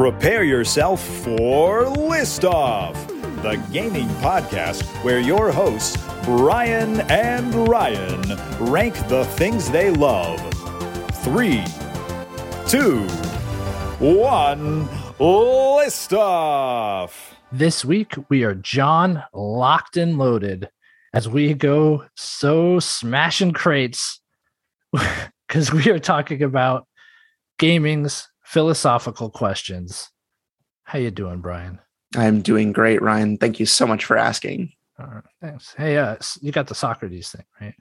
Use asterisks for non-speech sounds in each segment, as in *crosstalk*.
Prepare yourself for List Off, the gaming podcast where your hosts, Brian and Ryan, rank the things they love. Three, two, one, List Off. This week, we are John locked and loaded as we go so smashing crates *laughs* because we are talking about gaming's philosophical questions. How you doing, Brian? I'm doing great, Ryan. Thank you so much for asking. All right, thanks. Hey, uh, you got the Socrates thing, right?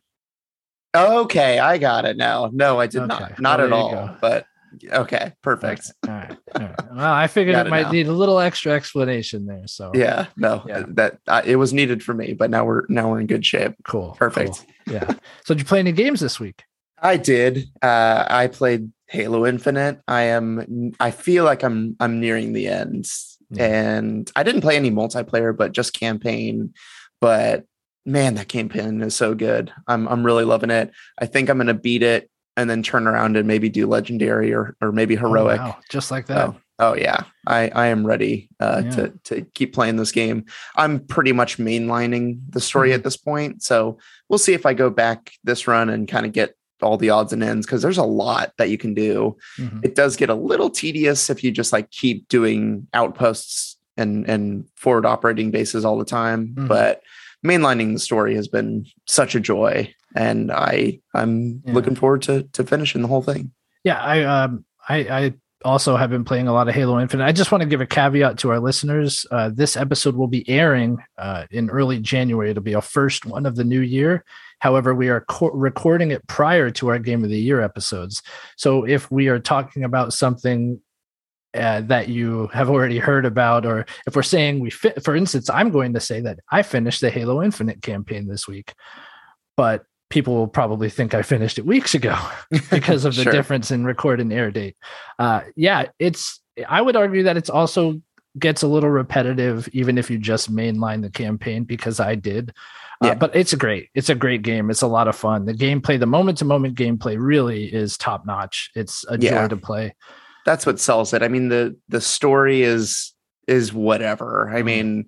Okay, I got it now. No, I did Okay, not. Not well, at all. go. But okay, perfect. All right. All right. Well, I figured it it might now. need a little extra explanation there. So Yeah, no, Yeah. that uh, it was needed for me, but now we're now we're in good shape. cool. Perfect. cool. Yeah. So did you play any games this week? I did. Uh, I played Halo Infinite. I am. I feel like I'm. I'm nearing the end, Yeah. and I didn't play any multiplayer, but just campaign. But man, that campaign is so good. I'm. I'm really loving it. I think I'm gonna beat it and then turn around and maybe do legendary or or maybe Oh, heroic. wow. Just like that. Oh, oh yeah. I I am ready uh, Yeah. to to keep playing this game. I'm pretty much mainlining the story Mhm. at this point, so we'll see if I go back this run and kind of get all the odds and ends because there's a lot that you can do. Mhm. It does get a little tedious if you just like keep doing outposts and and forward operating bases all the time, Mhm. but mainlining the story has been such a joy and I I'm Yeah. looking forward to to finishing the whole thing. Yeah, I um I I also have been playing a lot of Halo Infinite. I just want to give a caveat to our listeners. Uh, this episode will be airing uh, in early January. It'll be our first one of the new year. However, we are co- recording it prior to our Game of the Year episodes. So if we are talking about something uh, that you have already heard about, or if we're saying we fit, for instance, I'm going to say that I finished the Halo Infinite campaign this week, but people will probably think I finished it weeks ago *laughs* because of the Sure. difference in record and air date. Uh, yeah, it's. I would argue that it's also gets a little repetitive, even if you just mainline the campaign, because I did. Uh, but it's a great, it's a great game. It's a lot of fun. The gameplay, the moment to moment gameplay, really is top notch. It's a Yeah. joy to play. that's what sells it. I mean, the the story is is whatever. I Mhm. mean,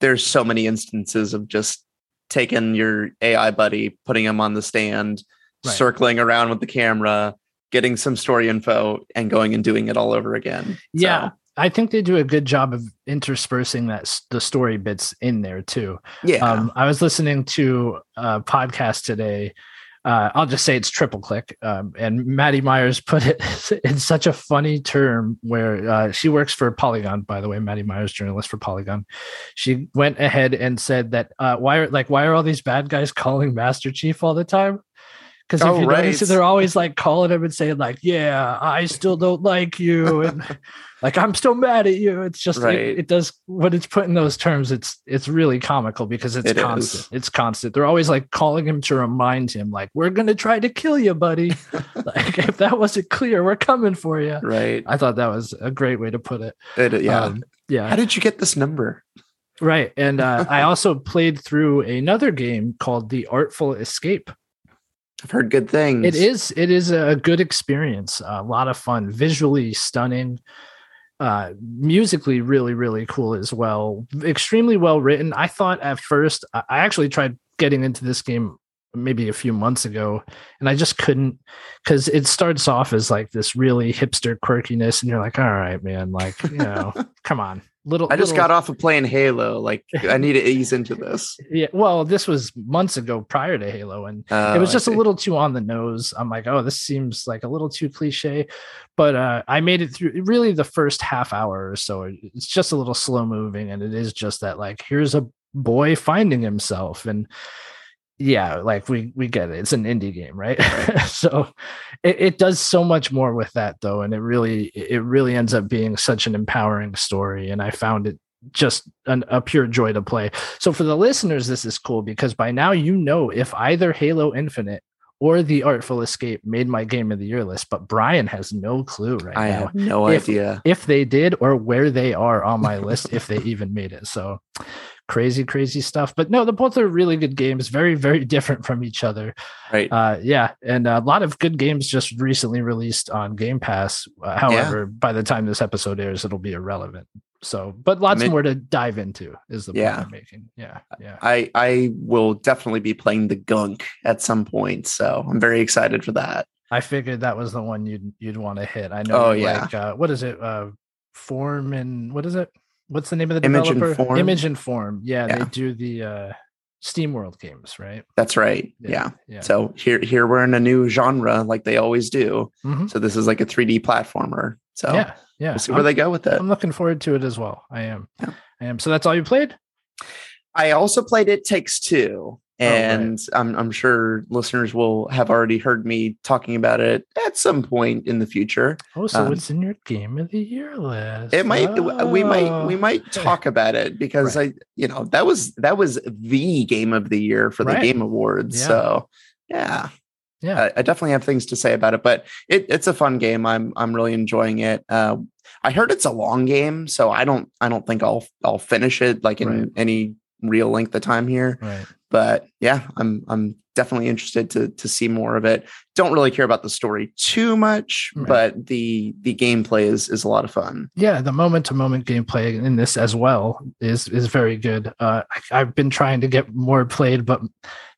there's so many instances of just taking your AI buddy, putting him on the stand, Right. circling around with the camera, getting some story info, and going and doing it all over again. Yeah. So, I think they do a good job of interspersing that the story bits in there too. yeah. Um, I was listening to a podcast today. Uh, I'll just say it's triple click. Um, and Maddy Myers *laughs* put it in such a funny term where uh, she works for Polygon, by the way, Maddy Myers, journalist for Polygon. She went ahead and said that uh, why are like why are all these bad guys calling Master Chief all the time? Because if Oh, you notice, they're always like calling him and saying like, "Yeah, I still don't like you," and *laughs* like I'm still mad at you. It's just Right. it, it does when it's put in those terms. It's it's really comical because it's It is. constant. It's constant. They're always like calling him to remind him, like, "We're gonna try to kill you, buddy." *laughs* like if that wasn't clear, we're coming for you. right. I thought that was a great way to put it. It- yeah. Um, yeah. How did you get this number? Right. And uh, *laughs* I also played through another game called The Artful Escape. I've heard good things. It is it is a good experience, a lot of fun, visually stunning, uh, musically really really cool as well. Extremely well written. I thought at first I actually tried getting into this game maybe a few months ago and I just couldn't cuz it starts off as like this really hipster quirkiness and you're like all right man like you know *laughs* come on little I just little- got off of playing Halo. Like, I need to *laughs* ease into this. yeah well this was months ago prior to Halo and Uh, it was just a little too on the nose. I'm like, oh, this seems like a little too cliche, but uh, I made it through. Really, the first half hour or so, it's just a little slow moving, and it is just that like, here's a boy finding himself, and yeah, like we we get it. It's an indie game, right? *laughs* so it, it does so much more with that though, and it really it really ends up being such an empowering story, and I found it just an, a pure joy to play. So for the listeners, this is cool because by now you know if either Halo Infinite or The Artful Escape made my game of the year list, but Brian has no clue right I now have no If- idea. if they did or where they are on my list if they even made it. So crazy, crazy stuff. But no, the both are really good games, very, very *laughs* different from each other. Right. Uh, yeah, and a lot of good games just recently released on Game Pass. Uh, however, by the time this episode airs, it'll be irrelevant. So, but lots mean- more to dive into is the point Yeah. I'm making. Yeah, yeah. I I will definitely be playing the gunk at some point, so I'm very excited for that. I figured that was the one you'd you'd want to hit. I know. Oh, yeah. Like, uh, what is it? Uh, form and what is it? What's the name of the Image and developer? Form. Image and Form. Yeah, Yeah. they do the uh, SteamWorld games, right? That's right. Yeah. Yeah. So here here we're in a new genre like they always do. Mhm. So this is like a 3D platformer. So yeah. Yeah. we'll see where I'm, they go with it. I'm looking forward to it as well. I am. Yeah. I am. So that's all you played? I also played It Takes Two. Oh, right. And I'm I'm sure listeners will have already heard me talking about it at some point in the future. Oh, so Um, it's in your game of the year list. It might we might we Oh. might talk about it because I you know that was that was the game of the year for the Right. game awards. Yeah. So yeah. Yeah. I, I definitely have things to say about it, but it, it's a fun game. I'm I'm really enjoying it. Uh, I heard it's a long game, so I don't I don't think I'll I'll finish it like in Right. any real length of time here. Right. But yeah, I'm I'm definitely interested to to see more of it. Don't really care about the story too much, Right. but the the gameplay is is a lot of fun. yeah the moment to moment gameplay in this as well is is very good uh I, i've been trying to get more played but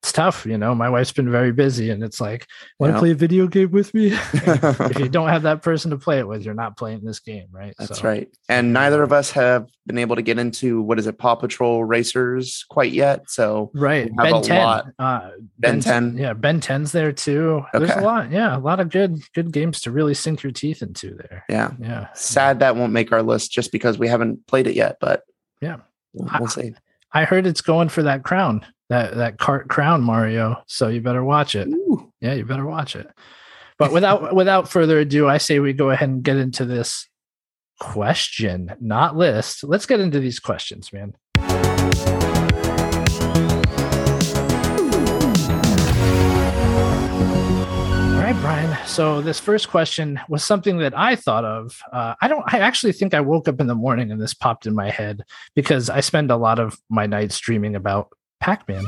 it's tough you know my wife's been very busy and it's like want to Yeah. play a video game with me *laughs* if you don't have that person to play it with you're not playing this game right That's So, right. And neither of us have been able to get into what is it, Paw Patrol Racers quite yet. So right ben a 10 lot. uh Ben 10. yeah ben 10's there too Okay. there's a lot yeah a lot of good good games to really sink your teeth into there yeah, yeah sad that won't make our list just because we haven't played it yet. But Yeah. we'll, I- see. i heard it's going for that crown that that cart crown mario so you better watch it Ooh. yeah you better watch it but without *laughs* without further ado i say we go ahead and get into this question not list let's get into these questions man so this first question was something that i thought of. Uh, i don't i actually think i woke up in the morning and this popped in my head because i spend a lot of my nights dreaming about pac-man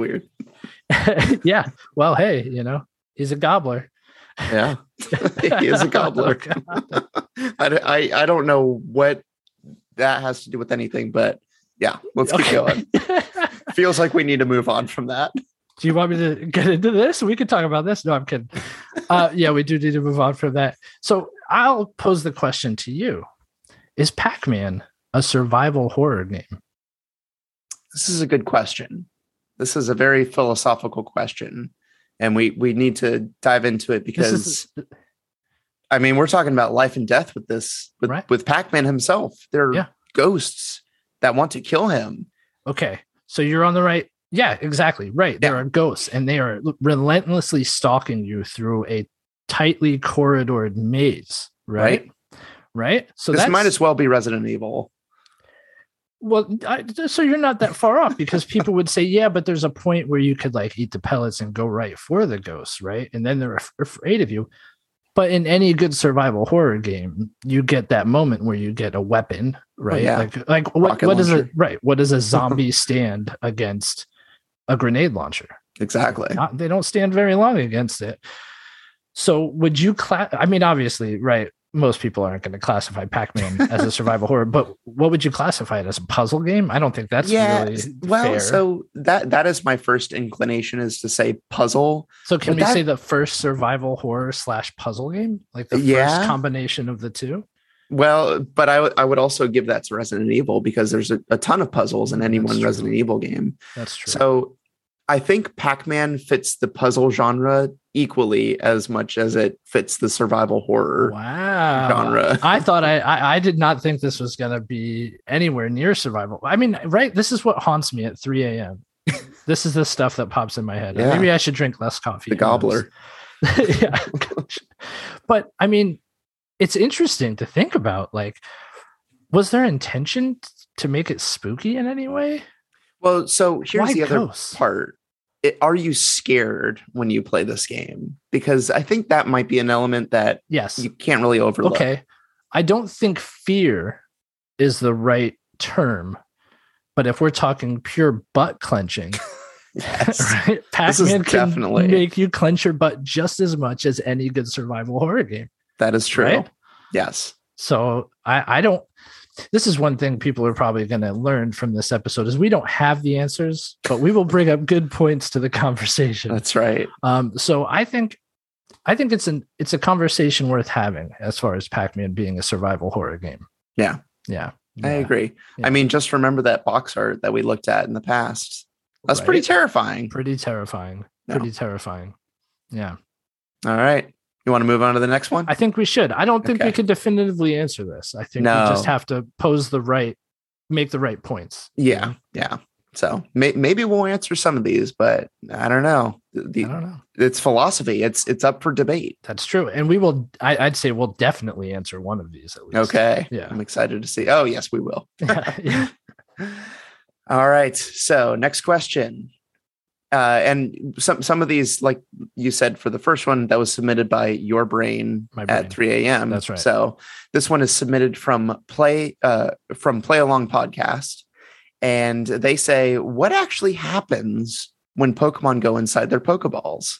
weird. *laughs* yeah well hey you know he's a gobbler Yeah, *laughs* *laughs* he is a gobbler. I I don't know what that has to do with anything, but yeah, let's keep Okay. going. Feels like we need to move on from that. Do you want me to get into this? We could talk about this. No, I'm kidding. Uh, yeah, we do need to move on from that. So I'll pose the question to you: Is Pac-Man a survival horror game? This is a good question. This is a very philosophical question, and we we need to dive into it because I mean we're talking about life and death with this with, Right. with Pac-Man himself. There are Yeah. ghosts that want to kill him. okay. So you're on the right. Yeah, exactly. Right. There are ghosts, and they are relentlessly stalking you through a tightly corridored maze. Right. Right. So this might as well be Resident Evil. Well, I, so you're not that far off because people would say, yeah, but there's a point where you could like eat the pellets and go right for the ghosts, right? And then they're afraid of you. But in any good survival horror game, you get that moment where you get a weapon, oh, right? yeah. Like, like what, Rocket what is a right? What does a *laughs* zombie stand against a grenade launcher? Exactly. Not- they don't stand very long against it. So would you class? I mean, obviously, right? Most people aren't going to classify Pac-Man as a survival horror, but what would you classify it as a puzzle game? I don't think that's yeah. really well, fair. so that that is my first inclination is to say puzzle. so can but we that- say the first survival horror slash puzzle game, like the Yeah. first combination of the two? Well, but I would- I would also give that to Resident Evil because there's a, a ton of puzzles in any That's one true. Resident Evil game. That's true. So I think Pac-Man fits the puzzle genre equally as much as it fits the survival horror Wow. genre. I thought I, I I did not think this was gonna be anywhere near survival. I mean, right? This is what haunts me at 3 a.m. *laughs* this is the stuff that pops in my head. Yeah. Maybe I should drink less coffee. the gobbler. *laughs* yeah. but I mean, it's interesting to think about. Like, was there intention to make it spooky in any way? Well, so here's Why the other ghosts? part. It, are you scared when you play this game? Because I think that might be an element that Yes. you can't really overlook. Okay. I don't think fear is the right term, but if we're talking pure butt clenching, *laughs* Yes. *laughs* right? Pac-Man can definitely- make you clench your butt just as much as any good survival horror game. That is true. Right? Yes. So I, I don't. This is one thing people are probably going to learn from this episode is we don't have the answers, but we will bring up good points to the conversation. That's right. Um, so I think, I think it's an it's a conversation worth having as far as Pac-Man being a survival horror game. Yeah. Yeah, I agree. Yeah. I mean, just remember that box art that we looked at in the past. That's pretty terrifying. pretty terrifying. No. Pretty terrifying. Yeah, All right. You want to move on to the next one? I think we should. I don't think we can definitively answer this. I think we just have to pose the right, make the right points. you yeah. know? Yeah. So may, maybe we'll answer some of these, but I don't know. The, I don't know. it's philosophy. It's it's up for debate. That's true, and we will. I, I'd say we'll definitely answer one of these at least. Okay. Yeah. I'm excited to see. Oh, yes, we will. *laughs* yeah. *laughs* All right. So next question. Uh, and some some of these, like you said, for the first one that was submitted by your brain, brain. at 3 a.m. That's right. So this one is submitted from play uh, from Play Along Podcast, and they say, "What actually happens when Pokemon go inside their Pokeballs?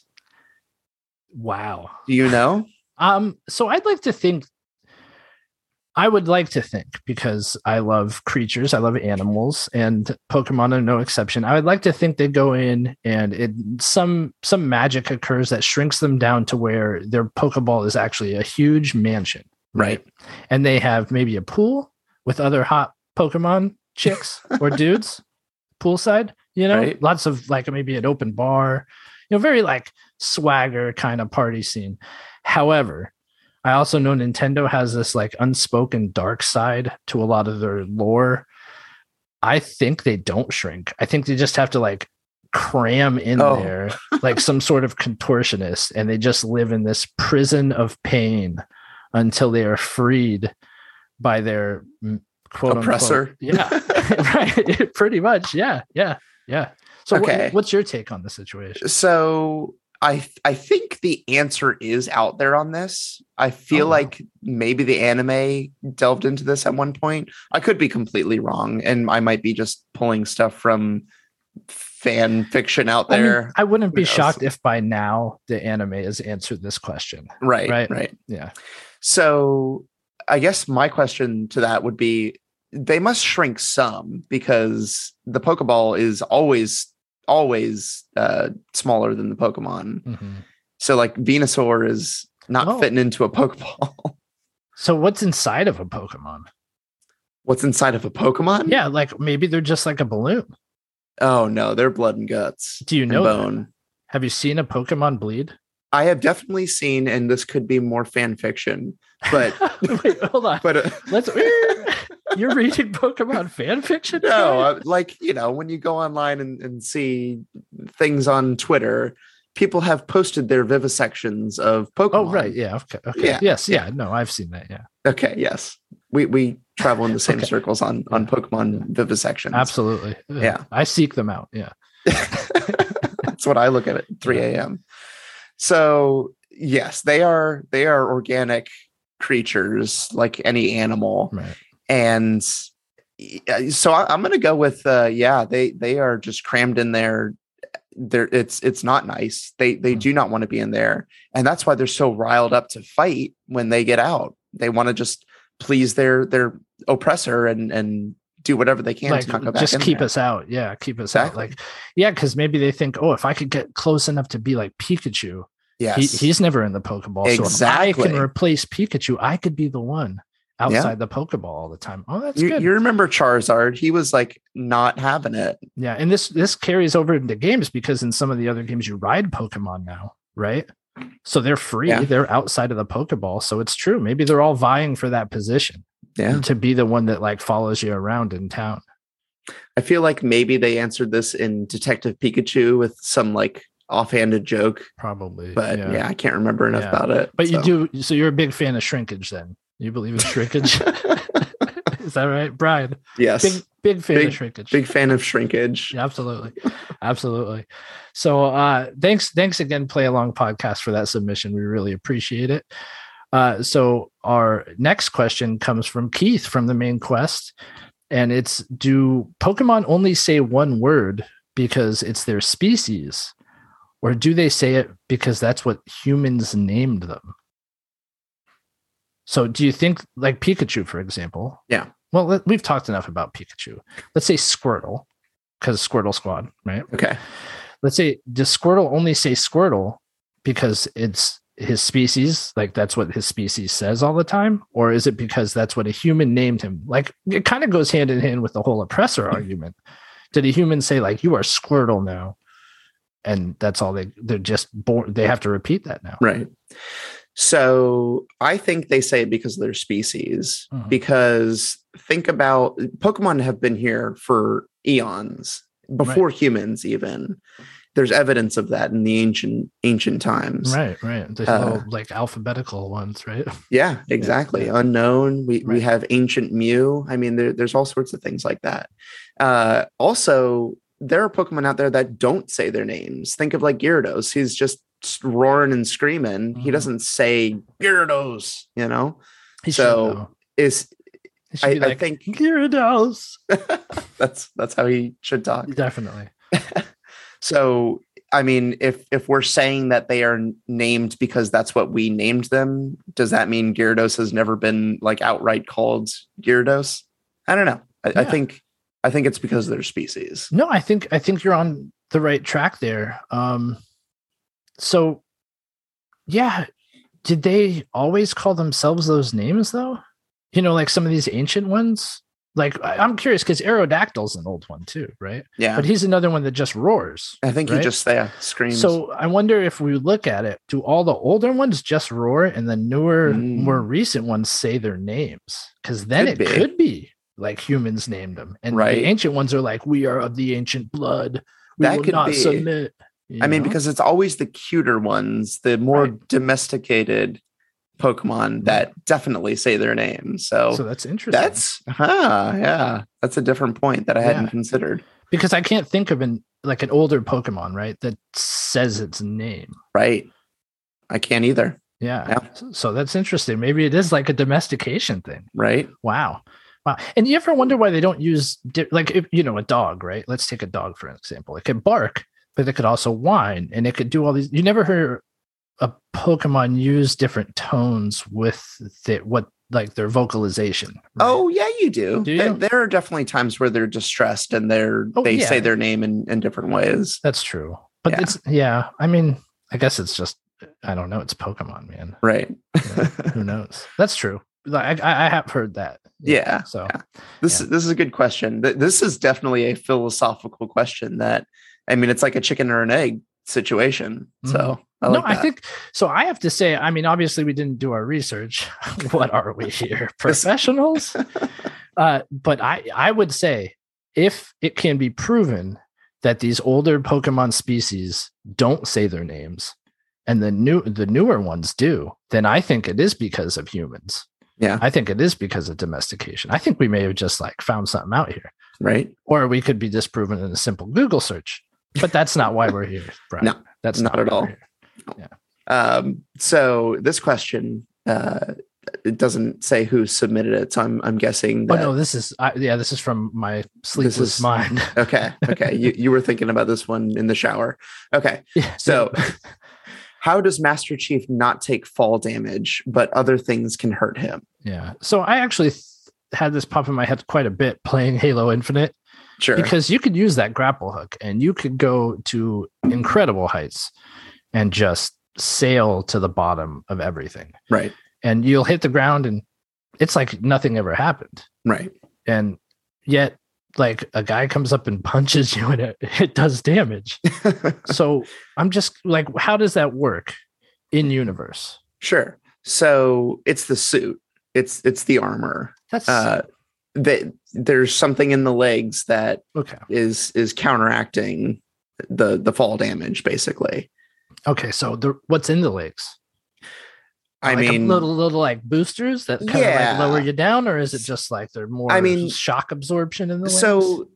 Wow. Do you know?" *laughs* Um. So I'd like to think. I would like to think because I love creatures, I love animals, and Pokemon are no exception. I would like to think they go in and it some some magic occurs that shrinks them down to where their Pokeball is actually a huge mansion, Right. and they have maybe a pool with other hot Pokemon chicks *laughs* or dudes poolside, you know, Right. lots of like maybe an open bar, you know, very like swagger kind of party scene. However, I also know Nintendo has this like unspoken dark side to a lot of their lore. I think they don't shrink. I think they just have to like cram in Oh. there *laughs* like some sort of contortionist and they just live in this prison of pain until they are freed by their mm, quote Oppressor. Unquote, yeah, *laughs* *laughs* right. Pretty much. Yeah. Yeah. Yeah. So, what- what's your take on the situation? So I I think the answer is out there on this. I feel Oh, wow. like maybe the anime delved into this at one point. I could be completely wrong, and I might be just pulling stuff from fan fiction out I, mean, there. I wouldn't be shocked if by now the anime has answered this question. right, right. right. Yeah. So I guess my question to that would be they must shrink some because the Pokeball is always always uh smaller than the Pokemon. Mhm. So like Venusaur is not Oh. fitting into a Pokeball. *laughs* So, what's inside of a Pokemon? What's inside of a Pokemon? Yeah. Like maybe they're just like a balloon. Oh no, they're blood and guts. Do you know that? bone. Have you seen a Pokemon bleed? I have definitely seen, and this could be more fan fiction, but *laughs* Wait, hold on. *laughs* but uh, Let's. You're reading Pokemon fan fiction? no, like you know, when you go online and, and see things on Twitter, people have posted their vivisections of Pokemon. Oh, right. Yeah. Okay. Okay. Yeah, Yes. Yeah. No, I've seen that. Yeah. Okay. Yes. We we travel in the same *laughs* Okay. circles on on Pokemon vivisections. Absolutely. Yeah. I seek them out. Yeah. *laughs* That's what I look at at 3 a.m. So yes, they are they are organic creatures like any animal. Right. And so I, I'm going to go with uh, yeah they they are just crammed in there. They're it's it's not nice. They they Hmm. do not want to be in there, and that's why they're so riled up to fight when they get out. They want to just please their their oppressor and and do whatever they can like to back just keep there. us out yeah keep us Exactly. out like yeah because maybe they think oh if i could get close enough to be like pikachu Yes, he, he's never in the pokeball so if i can replace pikachu i could be the one outside the pokeball all the time oh that's you, good you remember Charizard? He was like not having it. yeah and this this carries over into games because in some of the other games you ride pokemon now right So they're free. Yeah. They're outside of the Pokeball. So it's true. Maybe they're all vying for that position Yeah. to be the one that like follows you around in town. I feel like maybe they answered this in Detective Pikachu with some like offhanded joke, Probably. but yeah, I can't remember enough Yeah. about it. But you do. So you're a big fan of shrinkage then? You believe in shrinkage? *laughs* Is that right, Brian? yes. Big big fan Big- of shrinkage. Big fan of shrinkage. Yeah, absolutely absolutely so uh thanks thanks again play along podcast for that submission we really appreciate it uh so our next question comes from keith from the main quest and it's do pokemon only say one word because it's their species or do they say it because that's what humans named them so do you think like pikachu for example Yeah. well we've talked enough about pikachu let's say squirtle because Squirtle Squad, right? Okay. Let's say does Squirtle only say Squirtle because it's his species, like that's what his species says all the time, or is it because that's what a human named him? Like it kind of goes hand in hand with the whole oppressor *laughs* argument. Did a human say like you are Squirtle now, and that's all they they're just born? They have to repeat that now. Right. So I think they say it because of their species. Mhm. Because think about Pokemon have been here for eons before humans even. There's evidence of that in the ancient ancient times. Right, right. The Uh, little, like alphabetical ones, right? *laughs* Yeah, exactly. yeah. Unown. We we have ancient Mew. I mean, there, there's all sorts of things like that. Uh, also, there are Pokemon out there that don't say their names. Think of like Gyarados. He's just roaring and screaming. He Mhm. doesn't say Gyarados. You know, He So, is I, be I think Gyarados. *laughs* that's that's how he should talk. Definitely. *laughs* So, I mean, if if we're saying that they are named because that's what we named them, does that mean Gyarados has never been like outright called Gyarados? I don't know. I, I think I think it's because of their species. No, I think I think you're on the right track there. Um so yeah, did they always call themselves those names though? You know, like some of these ancient ones? Like I'm curious because Aerodactyl's an old one too, right? Yeah, But he's another one that just roars. I think right? he just yeah, screams. So I wonder if we look at it, do all the older ones just roar and the newer, Mm. more recent ones say their names? Because then Could it be. could be like humans named them. And Right. the ancient ones are like, we are of the ancient blood. We That will could not be. submit. You I mean, because it's always the cuter ones, the more Right. domesticated Pokemon mm-hmm. that definitely say their name. So, so that's interesting. that's huh, yeah, that's a different point that I hadn't Yeah. considered. because I can't think of an like an older Pokemon, right? That says its name. Right. I can't either. Yeah. Yeah. So- So that's interesting. Maybe it is like a domestication thing. Right. Wow. Wow. And you ever wonder why they don't use, di- like, if, you know, a dog, right? Let's take a dog, for an example. It can bark, but it could also whine and it could do all these. You never heard a Pokemon use different tones with the, what, like their vocalization. right? Oh yeah, you do. Do There- you? There are definitely times where they're distressed and they're Oh, they say their name in, in different ways. that's true. But Yeah. it's, yeah. I mean, I guess it's just, I don't know. It's Pokemon, man. Right. Yeah, *laughs* Who knows? That's true. Like, I, I have heard that. Yeah, So, yeah. This Yeah. this is a good question. This is definitely a philosophical question that I mean it's like a chicken or an egg situation. So I like no, I think so. I have to say, I mean, obviously, we didn't do our research. *laughs* what are we here, *laughs* professionals? *laughs* uh, but I, I would say, if it can be proven that these older Pokemon species don't say their names, and the new, the newer ones do, then I think it is because of humans. Yeah. I think it is because of domestication. I think we may have just like found something out here, right. or we could be disproven in a simple Google search. But that's not why we're here, *laughs* Brian. No, that's not at why we're all. here. Um, so this question uh, it doesn't say who submitted it, so I'm I'm guessing Oh no, this is I, yeah, this is from my sleepless is- mind. *laughs* Okay, okay. you you were thinking about this one in the shower. Okay, *laughs* Yeah, so how does Master Chief not take fall damage, but other things can hurt him? yeah, so I actually th- had this pop in my head quite a bit playing Halo Infinite Sure. because you could use that grapple hook and you could go to incredible heights and just sail to the bottom of everything, right. and you'll hit the ground and it's like nothing ever happened, Right. and yet like a guy comes up and punches *laughs* you and it, it does damage. *laughs* so I'm just like, how does that work? in universe. Sure. So it's the suit. It's it's the armor. That's Uh, that there's something in the legs that okay. is is counteracting the the fall damage. Basically, Okay, so the what's in the legs? I like mean, little little like boosters that kind Yeah. of like lower you down, or is it just like they're more? I mean, shock absorption in the legs? so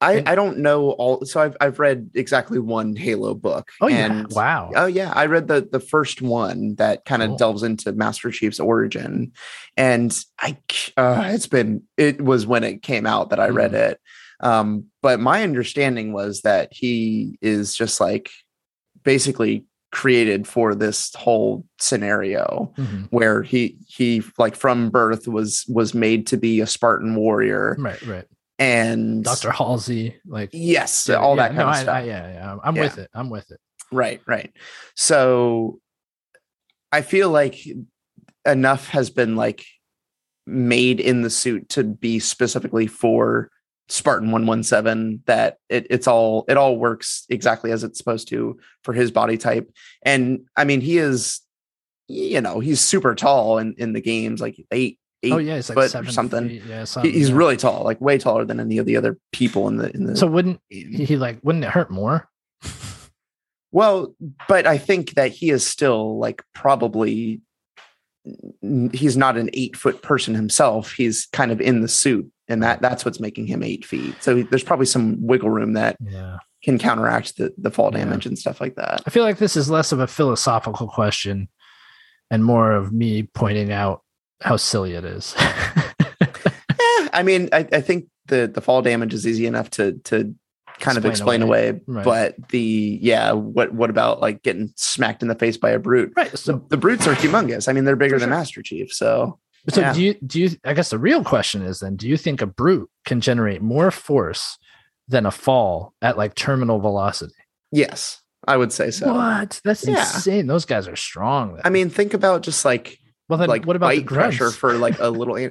I I don't know all. So I've I've read exactly one Halo book. oh yeah, and wow. Oh yeah, I read the the first one that kind of Cool. delves into Master Chief's origin, and I uh, it's been it was when it came out that I read Mm-hmm. it. Um, but my understanding was that he is just like basically created for this whole scenario Mhm. where he he like from birth was was made to be a Spartan warrior Right, right. And Doctor Halsey, like yes yeah, all yeah, that kind no, of I- stuff I- yeah, yeah. I'm Yeah. with it. I'm with it. Right, right. So I feel like enough has been like made in the suit to be specifically for Spartan 117 that it, it's all it all works exactly as it's supposed to for his body type. And I mean he is you know, he's super tall in, in the games, like eight, eight oh yeah, it's like foot or something. feet, Yeah, something, he's yeah. really tall, like way taller than any of the other people in the in the So wouldn't he, like? Wouldn't it hurt more? Well, but I think that he is still like probably he's not an eight foot person himself. He's kind of in the suit, and that that's what's making him eight feet. So there's probably some wiggle room that Yeah. can counteract the the fall Yeah. damage and stuff like that. I feel like this is less of a philosophical question and more of me pointing out how silly it is. *laughs* Eh, I mean, I, I think the the fall damage is easy enough to to kind of Explain explain away. away, Right. but the yeah, what what about like getting smacked in the face by a brute? right. So, the brutes are humongous. I mean, they're bigger For than. Master Chief, so so yeah. do you do you? I guess the real question is then: Do you think a brute can generate more force than a fall at like terminal velocity? yes, I would say so. what? That's Yeah. insane. Those guys are strong. I mean, think about just like well, then like what about the bite pressure for like a little. I,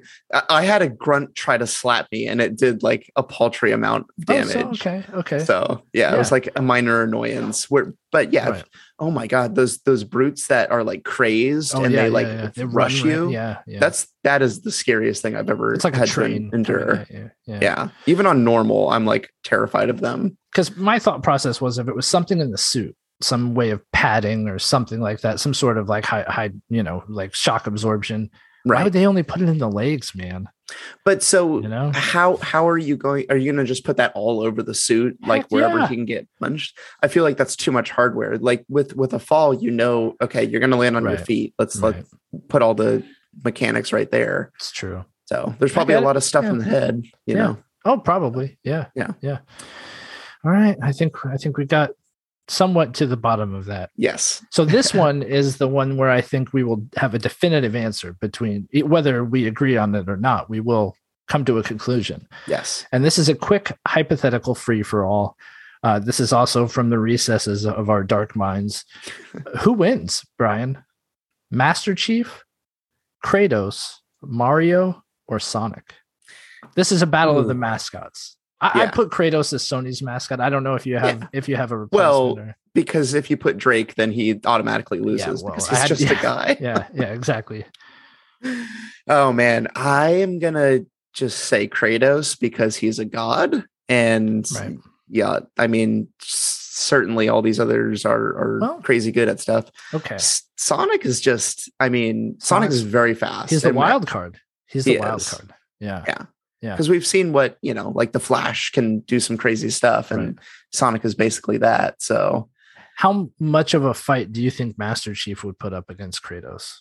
I had a grunt try to slap me, and it did like a paltry amount of Oh, damage. so- okay, okay. So yeah, it was like a minor annoyance. Where, but yeah, Right. oh my god, those those brutes that are like crazed Oh, and yeah, they like yeah, yeah. They rush run you. Yeah, yeah. That's that is the scariest thing I've ever it's like a had to train. endure. Yeah, yeah. Yeah, even on normal, I'm like terrified of them. because my thought process was if it was something in the suit some way of padding or something like that some sort of like high, high you know like shock absorption. Why would they only put it in the legs man? But so you know? how how are you going are you going to just put that all over the suit like Heck wherever yeah. he can get punched? I feel like that's too much hardware. Like with with a fall you know okay you're going to land on your feet. Let's Right. let's put all the mechanics right there. It's true. So there's probably a lot of stuff Yeah. in the head you Yeah. know? Oh probably. Yeah. Yeah. yeah. All right. I think i think we got somewhat to the bottom of that yes so this *laughs* one is the one where i think we will have a definitive answer between whether we agree on it or not we will come to a conclusion yes And this is a quick hypothetical free for all. Uh, this is also from the recesses of our dark minds. *laughs* Who wins, Brian? Master Chief, Kratos, Mario, or Sonic? This is a battle of the mascots. I, I put Kratos as Sony's mascot. I don't know if you have Yeah. if you have a Well, or- because if you put drake then he automatically loses well, because he's had- just a *laughs* guy yeah, yeah, exactly. *laughs* oh man i am gonna just say kratos because he's a god and Right. yeah i mean certainly all these others are are Well, crazy good at stuff Okay. S- sonic is just i mean sonic Sonic's- is very fast He's the wild card. He's the He wild is. card. Yeah. Yeah. Yeah. because we've seen what you know like the flash can do some crazy stuff and Right. sonic is basically that so How much of a fight do you think Master Chief would put up against Kratos?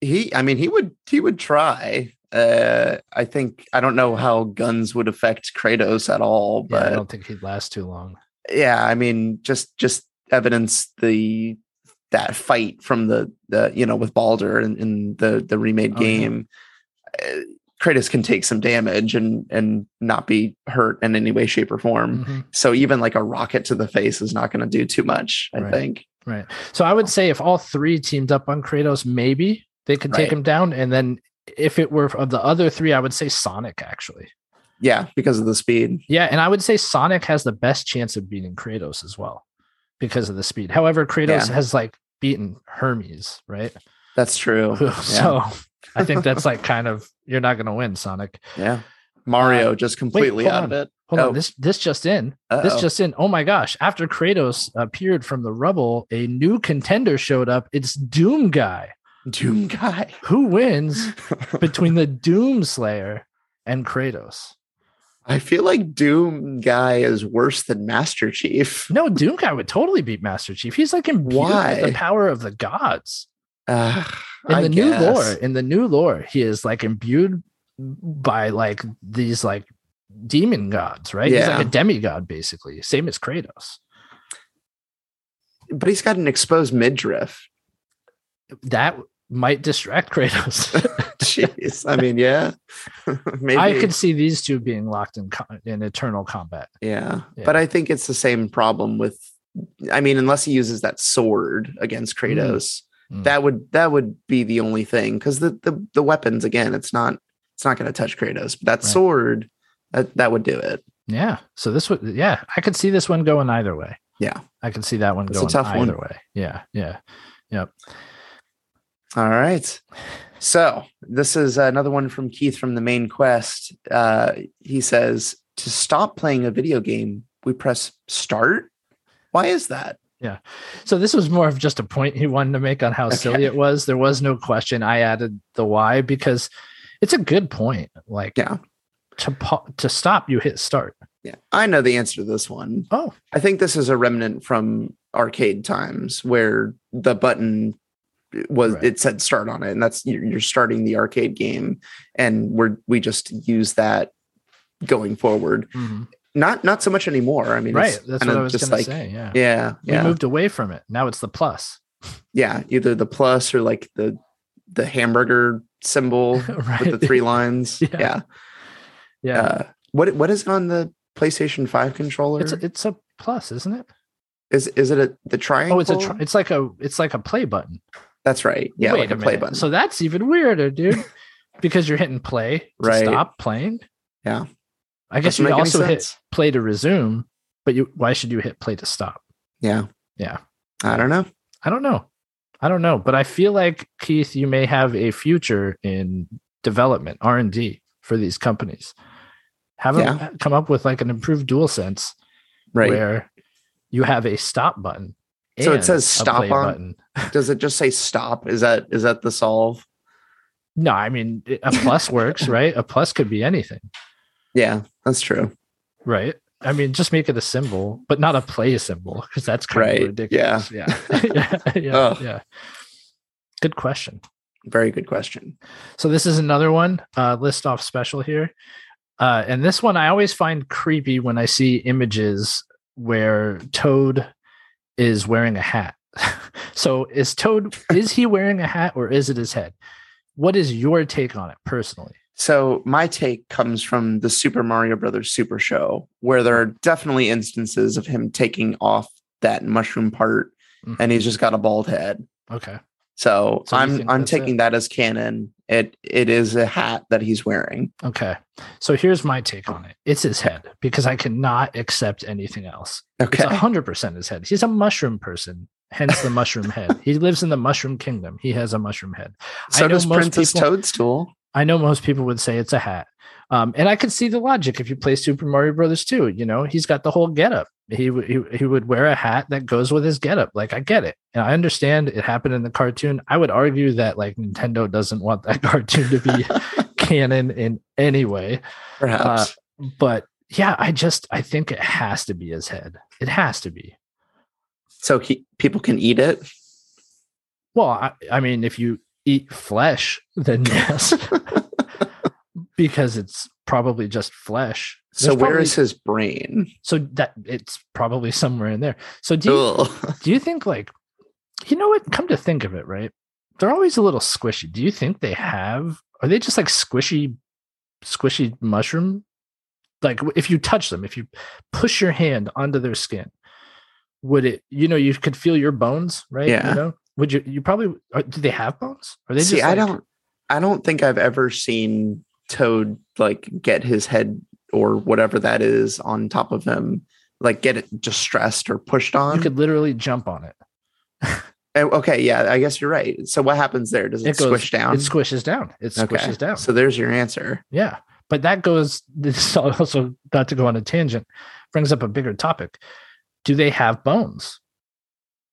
he i mean he would he would try uh i think i don't know how guns would affect kratos at all Yeah, I don't think he'd last too long. yeah i mean just just evidence the that fight from the the you know with Baldur in, in the the remade Oh, game uh, kratos can take some damage and and not be hurt in any way shape or form Mhm. so even like a rocket to the face is not going to do too much i Right. think Right. So I would say if all three teamed up on Kratos, maybe they could take Right. him down. And then if it were of the other three, I would say Sonic actually. yeah because of the speed Yeah, and I would say Sonic has the best chance of beating Kratos as well because of the speed. However, Kratos Yeah. has like beaten Hermes, right? That's true. *laughs* Yeah. I think that's like kind of you're not going to win, Sonic. yeah. Mario just completely hold out of it. Hold Oh. on, this this just in. This Uh-oh. just in. Oh my gosh! After Kratos appeared from the rubble, a new contender showed up. It's Doom Guy. Doom guy. Who wins *laughs* between the Doom Slayer and Kratos? I feel like Doom guy is worse than Master Chief. *laughs* No, Doom Guy would totally beat Master Chief. He's like imbued with Why? the power of the gods. Uh, In I the new guess. lore, in the new lore, he is like imbued by like these like demon gods, right? He's like a demigod, basically. Same as Kratos. but he's got an exposed midriff. That might distract Kratos. *laughs* Jeez. I mean, yeah. *laughs* Maybe. I could see these two being locked in co- in eternal combat. yeah. Yeah. But I think it's the same problem with I mean, unless he uses that sword against Kratos, Mm. That would that would be the only thing. Because the, the the weapons, again, it's not it's not gonna touch Kratos. But that Right. sword, that, that would do it. Yeah. So this would, yeah, I could see this one going either way. Yeah. I could see that one It's a going tough either one. way. Yeah. Yeah. Yep. All right. So this is another one from Keith from the main quest. Uh, he says to stop playing a video game, we press start. Why is that? So this was more of just a point he wanted to make on how silly it was. There was no question. I added the why because it's a good point. Like Yeah. to pa- to stop, you hit start. Yeah, I know the answer to this one. Oh, I think this is a remnant from arcade times where the button was Right. it said start on it, and that's you're, starting the arcade game, and we're we just use that going forward. mhm. Not not so much anymore. I mean, right. it's That's what I was just going to like say. Yeah. yeah, We yeah, moved away from it. Now it's the plus. yeah. Either the plus or like the the hamburger symbol right. *laughs* with the three lines. *laughs* Yeah. yeah. yeah. Uh, what what is on the PlayStation Five controller? it's a, it's a plus, isn't it? is is it a the triangle? Oh, it's a tri- it's like a it's like a play button. That's right. Yeah, Wait like a, a play button. So that's even weirder, dude. *laughs* because you're hitting play to Right. stop playing. Yeah. I guess you also hit play to resume, but you why should you hit play to stop? Yeah. Yeah. I don't know. I don't know. I don't know, but I feel like Keith, you may have a future in development R and D for these companies. Have them Yeah. come up with like an improved DualSense Right. where you have a stop button. So it says stop on- button. *laughs* Does it just say stop? Is that is that the solve? No, I mean a plus works, *laughs* right? A plus could be anything, Yeah, that's true. right? I mean, just make it a symbol, but not a play symbol because that's kind Right, of ridiculous. Yeah, yeah, *laughs* *laughs* yeah, Ugh. yeah. Good question. Very good question. So this is another one uh, list off special here, uh, and this one I always find creepy when I see images where Toad is wearing a hat. *laughs* so is Toad is he wearing a hat or is it his head? What is your take on it personally? So my take comes from the Super Mario Brothers Super Show, where there are definitely instances of him taking off that mushroom part, Mhm. and he's just got a bald head. Okay. So, So I'm I'm taking it? that as canon. It it is a hat that he's wearing. Okay. So here's my take on it. It's his head because I cannot accept anything else. Okay. It's hundred percent his head. He's a mushroom person, hence the mushroom head. He lives in the mushroom kingdom. He has a mushroom head. So does Princess people- Toadstool. I know most people would say it's a hat. Um, and I could see the logic if you play Super Mario Brothers 2. You know, he's got the whole getup. He, he he would wear a hat that goes with his getup. Like I get it, and I understand it happened in the cartoon. I would argue that like Nintendo doesn't want that *laughs* cartoon to be *laughs* canon in any way. Perhaps. But yeah, I just I think it has to be his head. It has to be. so he, people can eat it. Well, I, I mean, if you eat flesh, then yes, *laughs* *laughs* because it's probably just flesh. So There's where probably- is his brain? so that it's probably somewhere in there. So do you, Ugh. do you think like you know what? Come to think of it, right? They're always a little squishy. Do you think they have? Are they just like squishy, squishy mushroom? Like if you touch them, if you push your hand onto their skin, would it? You know, you could feel your bones, right? Yeah. You know, would you? You probably. Are, do they have bones? Are they See, just? I don't I don't think I've ever seen Toad like get his head or whatever that is on top of him, like get it distressed or pushed on. You could literally jump on it. Eh, Okay, yeah, I guess you're right. So what happens there? Does it, It goes- squish down? It squishes down. It squishes down. So there's your answer. Yeah. But that goes, *laughs* this also, not to go on a tangent, brings up a bigger topic. Do they have bones?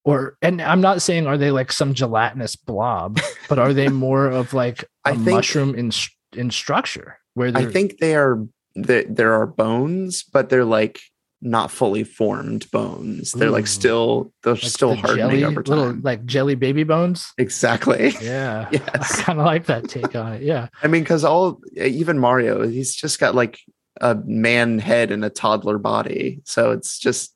Or, and I'm not saying are they like some gelatinous blob, *laughs* but are they more of like a I think- mushroom in, in structure where I think they are there, there are bones, but they're like not fully formed bones. They're like still they're like still the hardening jelly, over time. little like jelly baby bones? exactly. *laughs* Yeah. yes. I kind of like that take on it. Yeah. I mean, because all even Mario, he's just got like a man head and a toddler body. So it's just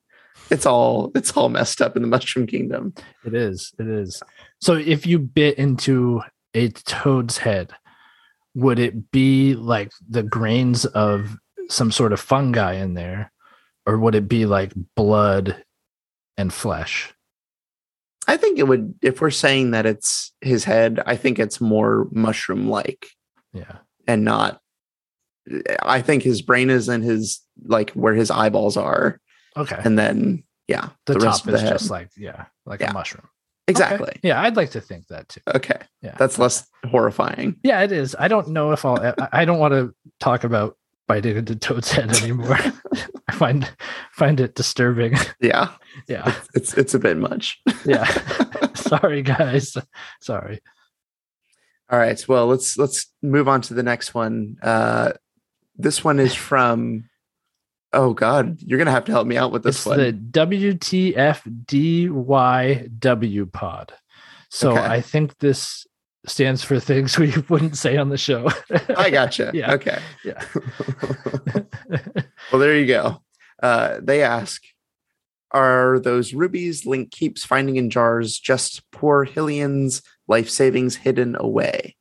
it's all it's all messed up in the Mushroom Kingdom. It is. It is. So if you bit into a toad's head, would it be like the grains of some sort of fungi in there, or would it be like blood and flesh? I think it would if we're saying that it's his head, I think it's more mushroom like Yeah. and not I think his brain is in his like where his eyeballs are. Okay. And then yeah, the, rest top of the is head. just like yeah, like Yeah. a mushroom. exactly. Okay. Yeah, I'd like to think that too. Okay. Yeah. That's less horrifying. Yeah, it is. I don't know if I'll. I- I don't want to talk about biting into toad's head anymore. *laughs* I find find it disturbing. Yeah. Yeah. It's it's a bit much. Yeah. *laughs* Sorry, guys. Sorry. All right. Well, let's let's move on to the next one. Uh this one is from Oh god, you're going to have to help me out with this it's one. the WTFDYW pod. So Okay. I think this stands for things *laughs* we wouldn't say on the show. I gotcha. *laughs* Yeah. Okay. Yeah. *laughs* well, there you go. Uh, they ask, are those rubies Link keeps finding in jars just poor Hylian's life savings hidden away?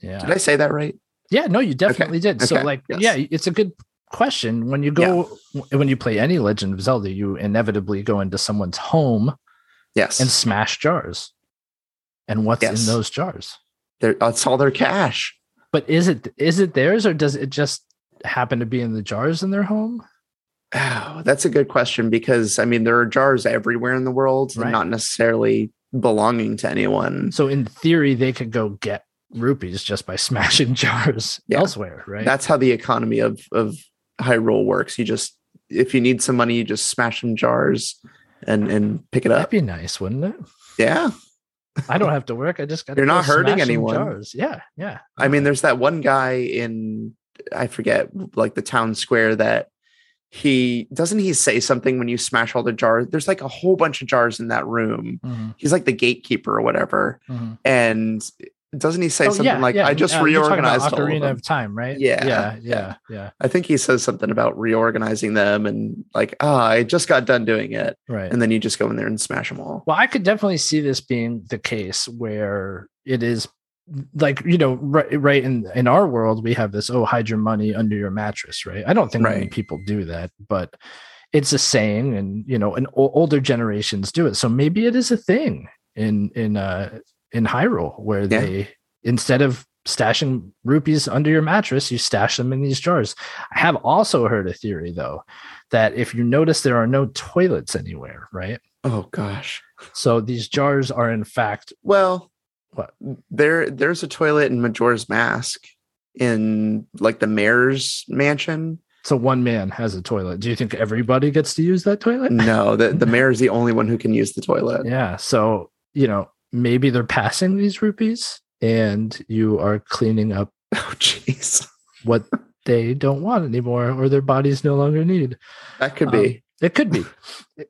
yeah. Did I say that right? Yeah, no, you definitely did. So, like, yes. yeah, it's a good question. When you go, when you play any Legend of Zelda, you inevitably go into someone's home Yes. and smash jars. And what's Yes. in those jars? They're- that's all their cash. But is it is it theirs or does it just happen to be in the jars in their home? Oh, that's a good question because I mean there are jars everywhere in the world, Right. not necessarily belonging to anyone. So in theory, they could go get rupees just by *laughs* smashing jars Yeah. elsewhere, right? That's how the economy of of Hyrule works. You just if you need some money, you just smash some jars and and pick it up. That'd be nice, wouldn't it? Yeah. I don't have to work. I just got. You're not hurting anyone. Jars. Yeah, yeah. I mean, there's that one guy in I forget like the town square that he doesn't he say something when you smash all the jars. There's like a whole bunch of jars in that room. Mhm, He's like the gatekeeper or whatever. mhm. And doesn't he say Oh, something yeah, like, yeah, I just uh, about reorganized all of Ocarina them. of Time, right? Yeah, yeah, yeah. yeah. I think he says something about reorganizing them and like, ah, I just got done doing it. Right. And then you just go in there and smash them all. Well, I could definitely see this being the case where it is like you know right, right in in our world we have this oh hide your money under your mattress right i don't think many people do that but it's a saying and you know and older generations do it so maybe it is a thing in in uh in hyrule where Yeah. they instead of stashing rupees under your mattress you stash them in these jars i have also heard a theory though that if you notice there are no toilets anywhere right Oh gosh. so these jars are in fact Well, What? There, there's a toilet in Majora's Mask in like the mayor's mansion. so one man has a toilet. Do you think everybody gets to use that toilet? No, the the *laughs* mayor's the only one who can use the toilet. Yeah. So, you know, maybe they're passing these rupees and you are cleaning up *laughs* Oh, jeez, what they don't want anymore or their bodies no longer need. that could Um, be. It could be.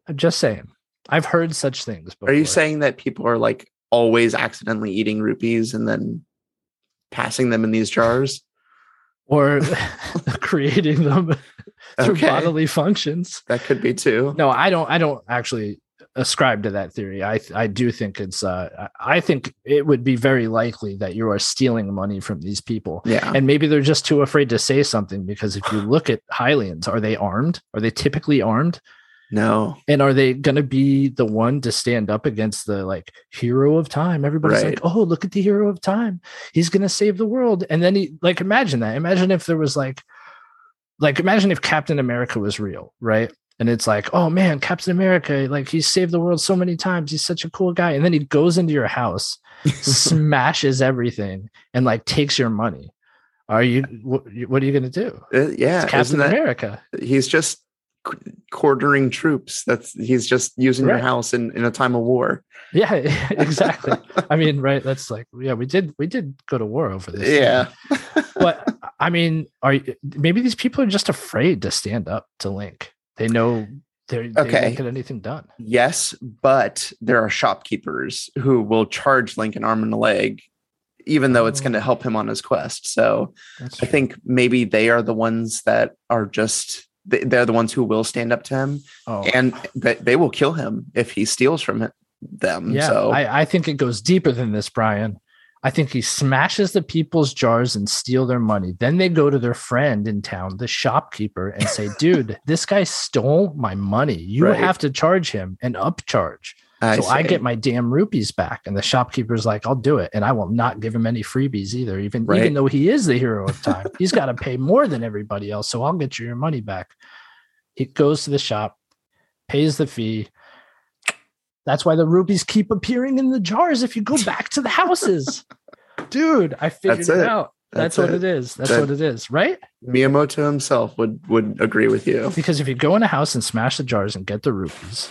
I'm *laughs* just saying. I've heard such things before. Are you saying that people are like always accidentally eating rupees and then passing them in these jars? or *laughs* creating them through Okay. bodily functions? That could be too. No, I don't. I don't actually ascribe to that theory. I I do think it's. Uh, I think it would be very likely that you are stealing money from these people, Yeah. and maybe they're just too afraid to say something because if you *sighs* look at Hylians, are they armed? Are they typically armed? No. And are they going to be the one to stand up against the like hero of time? Everybody's Right. like, "Oh, look at the hero of time! He's going to save the world." And then he like imagine that. Imagine if there was like, like imagine if Captain America was real, right? And it's like, oh man, Captain America, like he saved the world so many times. He's such a cool guy. And then he goes into your house, *laughs* smashes everything, and like takes your money. Are you? What, what are you going to do? Uh, yeah, It's Captain that- America. he's just quartering troops. That's he's just using your house in, in a time of war. Yeah, *laughs* exactly. *laughs* I mean, right? That's like, yeah, we did, we did go to war over this. Yeah. but I mean, are you, maybe these people are just afraid to stand up to Link? They know they're they Okay. won't get anything done. Yes, but there are shopkeepers who will charge Link an arm and a leg, even though it's going to help him on his quest. So That's I think maybe they are the ones that are just they- they're the ones who will stand up to him, oh, and that they will kill him if he steals from it- them. yeah. so I, I think it goes deeper than this, Brian. I think he smashes the people's jars and steal their money. Then they go to their friend in town, the shopkeeper, and say, *laughs* "Dude, this guy stole my money. You Right. have to charge him an upcharge." I, so I get my damn rupees back. And the shopkeeper's like, I'll do it. And I will not give him any freebies either, even, Right. even though he is the hero of *laughs* time. He's got to pay more than everybody else. So I'll get you your money back. He goes to the shop, pays the fee. That's why the rupees keep appearing in the jars if you go *laughs* back to the houses. Dude, I figured That's it, it. out. That's, That's what it. it is. That's That- what it is, right? Miyamoto himself would would agree with you. Because if you go in a house and smash the jars and get the rupees,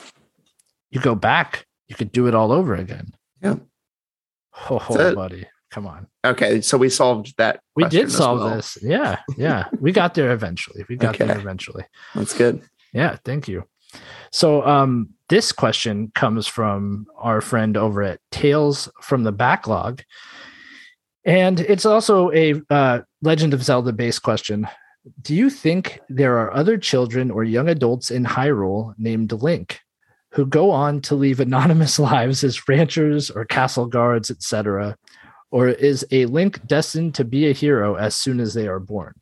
you go back, you could do it all over again. Yeah. Oh, That's it. buddy. Come on. Okay, so we solved that. We did solve well. this. Yeah. Yeah. we got there eventually. We got there eventually. That's good. Yeah. Thank you. So um this question comes from our friend over at Tales from the Backlog. And it's also a uh, Legend of Zelda based question. Do you think there are other children or young adults in Hyrule named Link who go on to leave anonymous *laughs* lives as ranchers or castle guards, etc.? Or is a Link destined to be a hero as soon as they are born?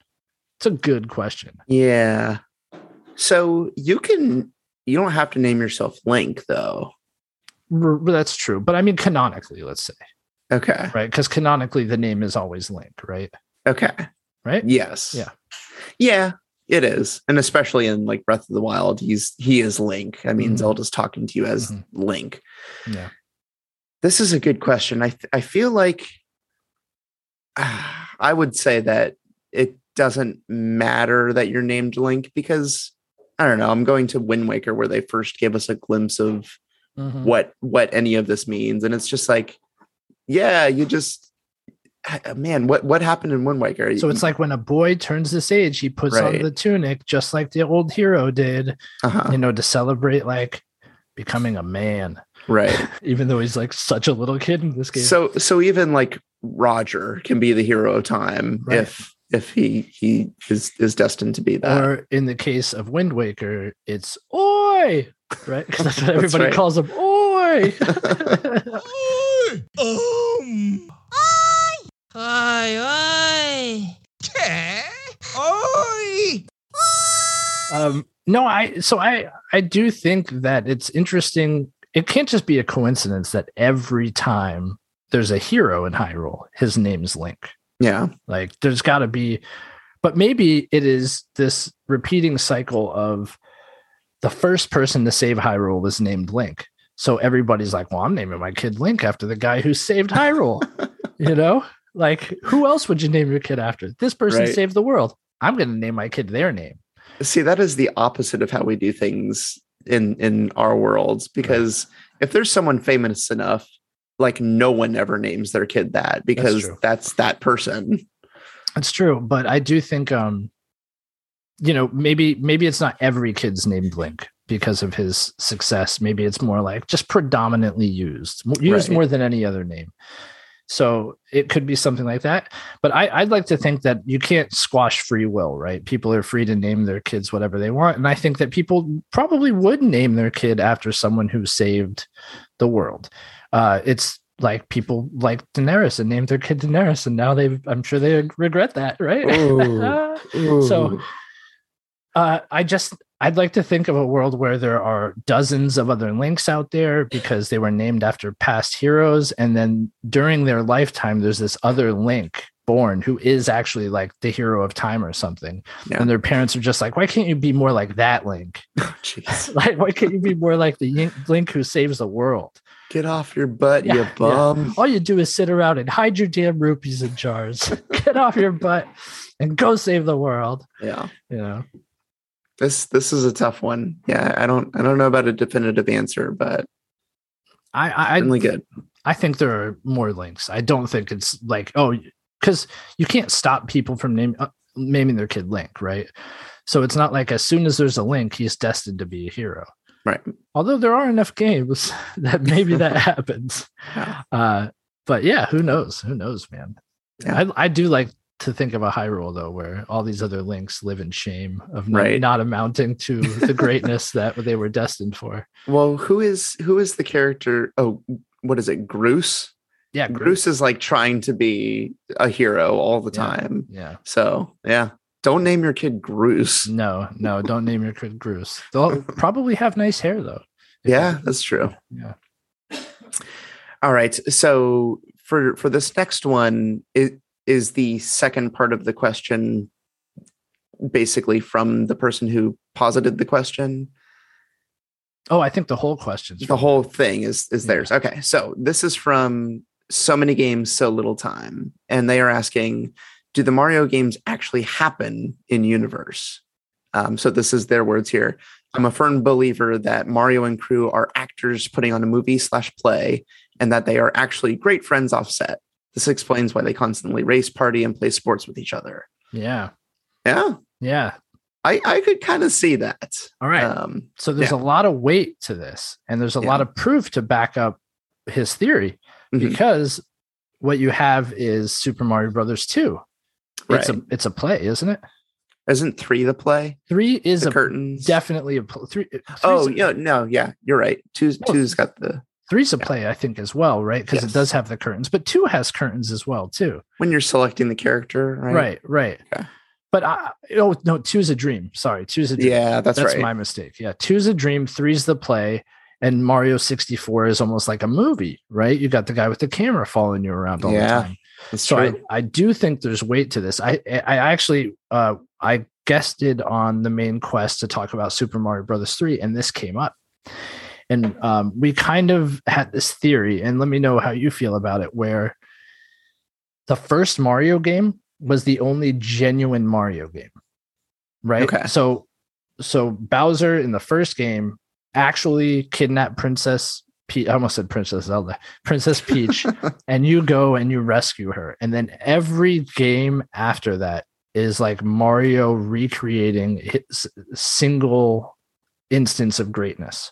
It's a good question. Yeah. So you can you don't have to name yourself Link though. R- that's true. But I mean, canonically, let's say, Okay. right? Because canonically, the name is always Link, right? Okay. Right? Yes. Yeah. Yeah, it is. And especially in like Breath of the Wild, he's he is Link. I mean, Mhm. Zelda's talking to you as Mhm. Link. Yeah. This is a good question. I th- I feel like *sighs* I would say that it doesn't matter that you're named Link because I don't know. I'm going to Wind Waker where they first gave us a glimpse of Mhm. what what any of this means, and it's just like, yeah, you just ah, man, what what happened in Wind Waker? So it's like when a boy turns this age, he puts on the tunic just like the old hero did, uh you know, to celebrate like becoming a man, right. *laughs* even though he's like such a little kid in this game. So so even like Roger can be the hero of time Right. if if he he is is destined to be that. or in the case of Wind Waker, it's Oi, right? 'Cause *laughs* that's what That's everybody right. calls him. Oi. *laughs* Um. Oi, oi. Che? Oi. um no i so i i do think that it's interesting it can't just be a coincidence that every time there's a hero in hyrule his name's link yeah. like there's got to be but maybe it is this repeating cycle of the first person to save hyrule was named link. So everybody's like well i'm naming my kid link after the guy who saved hyrule *laughs* you know? Like who else would you name your kid after? This person Right. saved the world. I'm going to name my kid their name. See, that is the opposite of how we do things in in our worlds because if there's someone famous enough, like no one ever names their kid that because true. that's that person. It's true, but I do think um you know, maybe maybe it's not every kid's named Link because of his success. Maybe it's more like just predominantly used, used Right. more than any other name. So it could be something like that. But I, I'd like to think that you can't squash free will, right? People are free to name their kids whatever they want. And I think that people probably would name their kid after someone who saved the world. Uh, it's like people like Daenerys and named their kid Daenerys, and now they I'm sure they regret that, right? *laughs* So- uh, I just I'd like to think of a world where there are dozens of other links out there because they were named after past heroes, and then during their lifetime, there's this other link born who is actually like the hero of time or something. Yeah. And their parents are just like, why can't you be more like that Link? *laughs* Jeez. *laughs* like, why can't you be more like the Link who saves the world? Get off your butt, Yeah, you yeah. bum. All you do is sit around and hide your damn rupees in jars. *laughs* Get off your butt and go save the world. Yeah. You know, This this is a tough one. Yeah, I don't I don't know about a definitive answer, but I I, certainly good. I think there are more links. I don't think it's like oh, because you can't stop people from name, uh, naming their kid Link, right? So it's not like as soon as there's a link, he's destined to be a hero. Right. Although there are enough games *laughs* that maybe that *laughs* happens. Uh, but yeah, who knows? Who knows, man? Yeah. I, I do like to think of a high Hyrule though, where all these other links live in shame of not, Right. not amounting to the greatness *laughs* that they were destined for. Well, who is who is the character? Oh, what is it? Groose? Yeah, Groot. Groose is like trying to be a hero all the Yeah. time. Yeah. So yeah. Don't name your kid Groose. *laughs* No, no, don't name your kid Groose. They'll *laughs* probably have nice hair though. Yeah, that's true. Yeah. All right. So for for this next one, it is the second part of the question basically from the person who posited the question. Oh, I think the whole question. The whole thing is is Yeah. theirs. Okay. So this is from so many games, so little time. And they are asking, do the Mario games actually happen in universe? Um, so this is their words here. I'm a firm believer that Mario and crew are actors putting on a movie slash play, and that they are actually great friends offset. This explains why they constantly race, party, and play sports with each other. yeah. Yeah, Yeah. I I could kind of see that. All right. Um, so there's yeah. a lot of weight to this, and there's a Yeah. lot of proof to back up his theory mhm, because what you have is Super Mario Brothers 2. It's a it's a play, isn't it? Isn't three the play? Three is The a curtains. definitely a pl- three. Uh, oh three's- yeah, no, yeah, you're right. Two's No. two's got the three's a yeah. play, I think, as well, right? Because Yes. it does have the curtains, but two has curtains as well, too. when you're selecting the character, right? Right, right. But I, oh no, two's a dream. Sorry, two's a dream. Yeah, that's, that's right. my mistake. Yeah, two's a dream, three's the play, and Mario 64 is almost like a movie, right? You got the guy with the camera following you around all Yeah, the time. That's So I. I do think there's weight to this. I I actually uh I guested on the main quest to talk about Super Mario Brothers 3, and this came up. And um, we kind of had this theory, and let me know how you feel about it, where the first Mario game was the only genuine Mario game. Right. Okay. So so Bowser in the first game actually kidnapped Princess Peach. I almost said Princess Zelda, Princess Peach, *laughs* and you go and you rescue her. And then every game after that is like Mario recreating his single instance of greatness.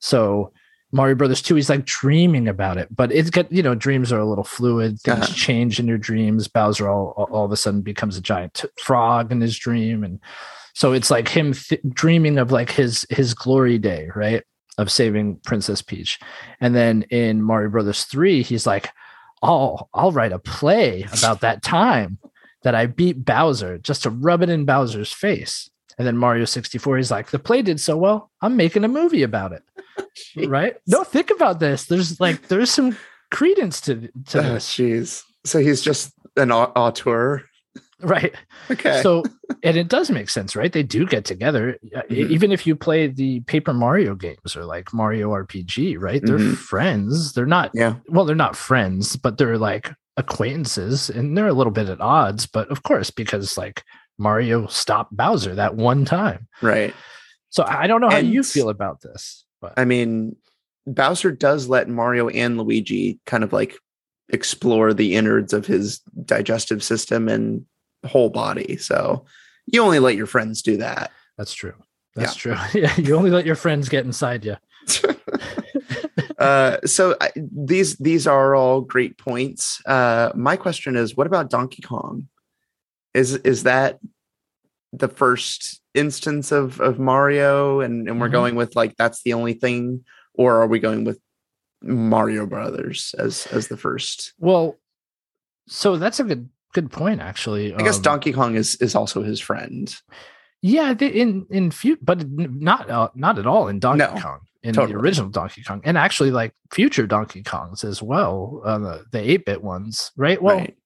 So Mario Brothers 2, he's like dreaming about it, but it's got, you know, dreams are a little fluid. Things Uh-huh. change in your dreams. Bowser all, all all of a sudden becomes a giant t- frog in his dream. And so it's like him th- dreaming of like his his glory day, right? Of saving Princess Peach. And then in Mario Brothers 3, he's like, Oh, I'll write a play about that time that I beat Bowser just to rub it in Bowser's face. And then Mario 64, he's like, the play did so well, I'm making a movie about it. *laughs* right? No, think about this. There's like there's some credence to to *laughs* Oh, this. Jeez. So he's just an auteur. *laughs* Right. Okay. So and it does make sense, right? They do get together. Mhm. Even if you play the Paper Mario games or like Mario RPG, right? They're Mhm. friends. They're not yeah. well, they're not friends, but they're like acquaintances and they're a little bit at odds, but of course, because like Mario stopped Bowser that one time. Right. So I I don't know how you feel about this, but I mean, Bowser does let Mario and Luigi kind of like explore the innards of his digestive system and whole body. So you only let your friends do that. that's true. That's true. *laughs* Yeah, you only let your friends get inside you. *laughs* uh, so I, these these are all great points. Uh, my question is, what about Donkey Kong? Is is that the first instance of of Mario, and and we're Mhm. going with like that's the only thing, or are we going with Mario Brothers as as the first? Well, so that's a good good point actually. I guess Um, Donkey Kong is is also his friend. Yeah, in in few, but not uh, not at all in Donkey No, Kong in totally. the original Donkey Kong, and actually like future Donkey Kongs as well, uh, the the eight bit ones, right? Well, right.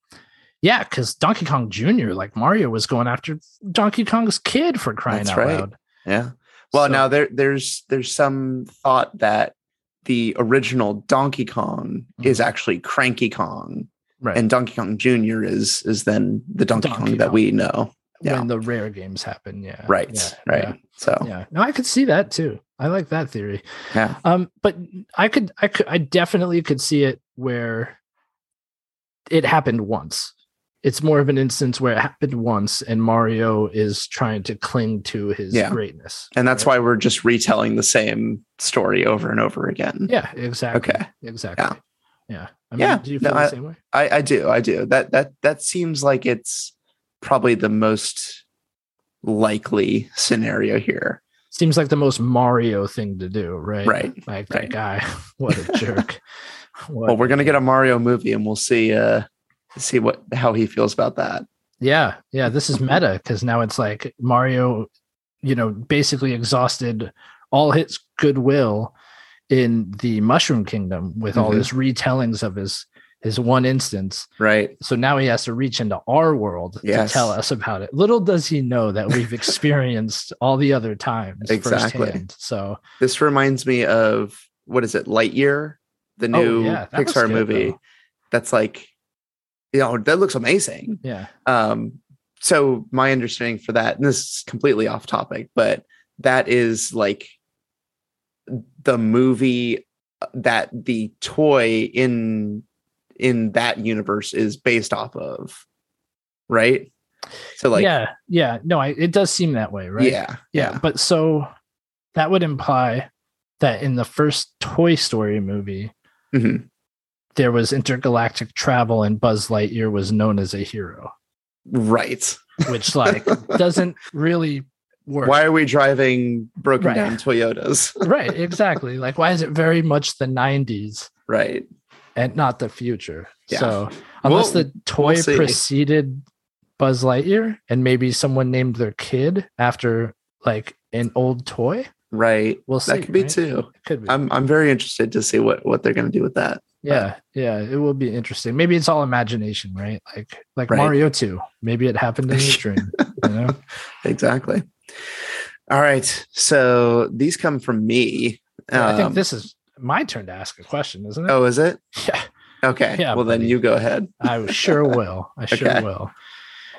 Yeah, because Donkey Kong Jr., like Mario was going after Donkey Kong's kid for crying That's out right. loud. Yeah. Well, So- now there there's there's some thought that the original Donkey Kong is actually Cranky Kong, Mm-hmm. Right. and Donkey Kong Jr. is is then the Donkey, Donkey Kong that Kong. we know. yeah. when the rare games happen. Yeah. Right. Yeah, right. Yeah. So yeah. No, I could see that too. I like that theory. yeah. Um, but I could, I could, I definitely could see it where it happened once. It's more of an instance where it happened once, and Mario is trying to cling to his Yeah. greatness, And that's right? why we're just retelling the same story over and over again. Yeah, exactly. Okay. exactly. Yeah. Yeah, I mean, Yeah, Do you no, feel I- the same way? I, I do. I do. That that that seems like it's probably the most likely scenario here. Seems like the most Mario thing to do, right? Right, Like right. that guy. *laughs* What a *laughs* jerk. What Well, we're gonna get a Mario movie, and we'll see uh see what how he feels about that. Yeah, yeah, this is meta because now it's like Mario, you know, basically exhausted all his goodwill in the Mushroom Kingdom with all Mhm. his retellings of his his one instance. Right. So now he has to reach into our world Yes. to tell us about it. Little does he know that we've *laughs* experienced all the other times Exactly. firsthand. So This reminds me of what is it, Lightyear, the new Oh, yeah, Pixar good, movie. though. That's like, you know, that looks amazing. yeah, Um, so my understanding for that, and this is completely off topic, but that is like the movie that the toy in in that universe is based off of, right? So like, yeah, yeah. No, I, it does seem that way, right? yeah, yeah, but so that would imply that in the first Toy Story movie, Mhm. there was intergalactic travel and Buzz Lightyear was known as a hero, right. which like *laughs* doesn't really work. Why are we driving broken Right. down Toyotas? *laughs* right, exactly. Like why is it very much the 90s right. and not the future? Yeah. So unless We'll- the toy see. preceded Buzz Lightyear and maybe someone named their kid after like an old toy, Right. we'll see. that could be right? too. It could be. I'm I'm very interested to see what what they're going to do with that. Yeah, yeah, it will be interesting. Maybe it's all imagination, right? Like like Right. Mario 2. Maybe it happened in a *laughs* dream, you know? Exactly. All right. So these come from me. I think Um, this is my turn to ask a question, isn't it? Oh, is it? Yeah, Okay. Yeah, well, then you go ahead. I sure *laughs* will. I sure Okay. will.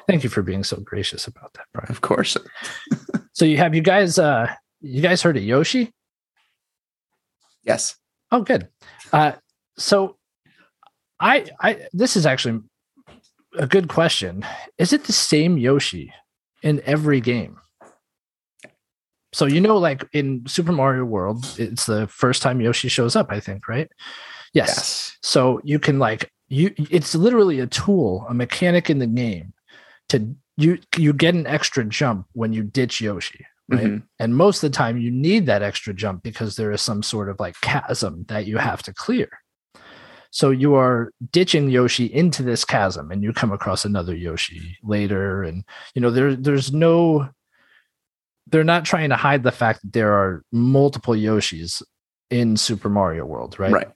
Thank you for being so gracious about that, Brian. Of course. *laughs* So you have you guys uh you guys heard of Yoshi? Yes. Oh, good. Uh, so I, I, this is actually a good question. Is it the same Yoshi in every game? So you know, like in Super Mario World, it's the first time Yoshi shows up. I think, right? Yes. Yes. So you can like you. It's literally a tool, a mechanic in the game to you. You get an extra jump when you ditch Yoshi right? Mhm. And most of the time, you need that extra jump because there is some sort of like chasm that you have to clear. So you are ditching Yoshi into this chasm, and you come across another Yoshi later, and you know there there's no. They're not trying to hide the fact that there are multiple Yoshis in Super Mario World, right? Right.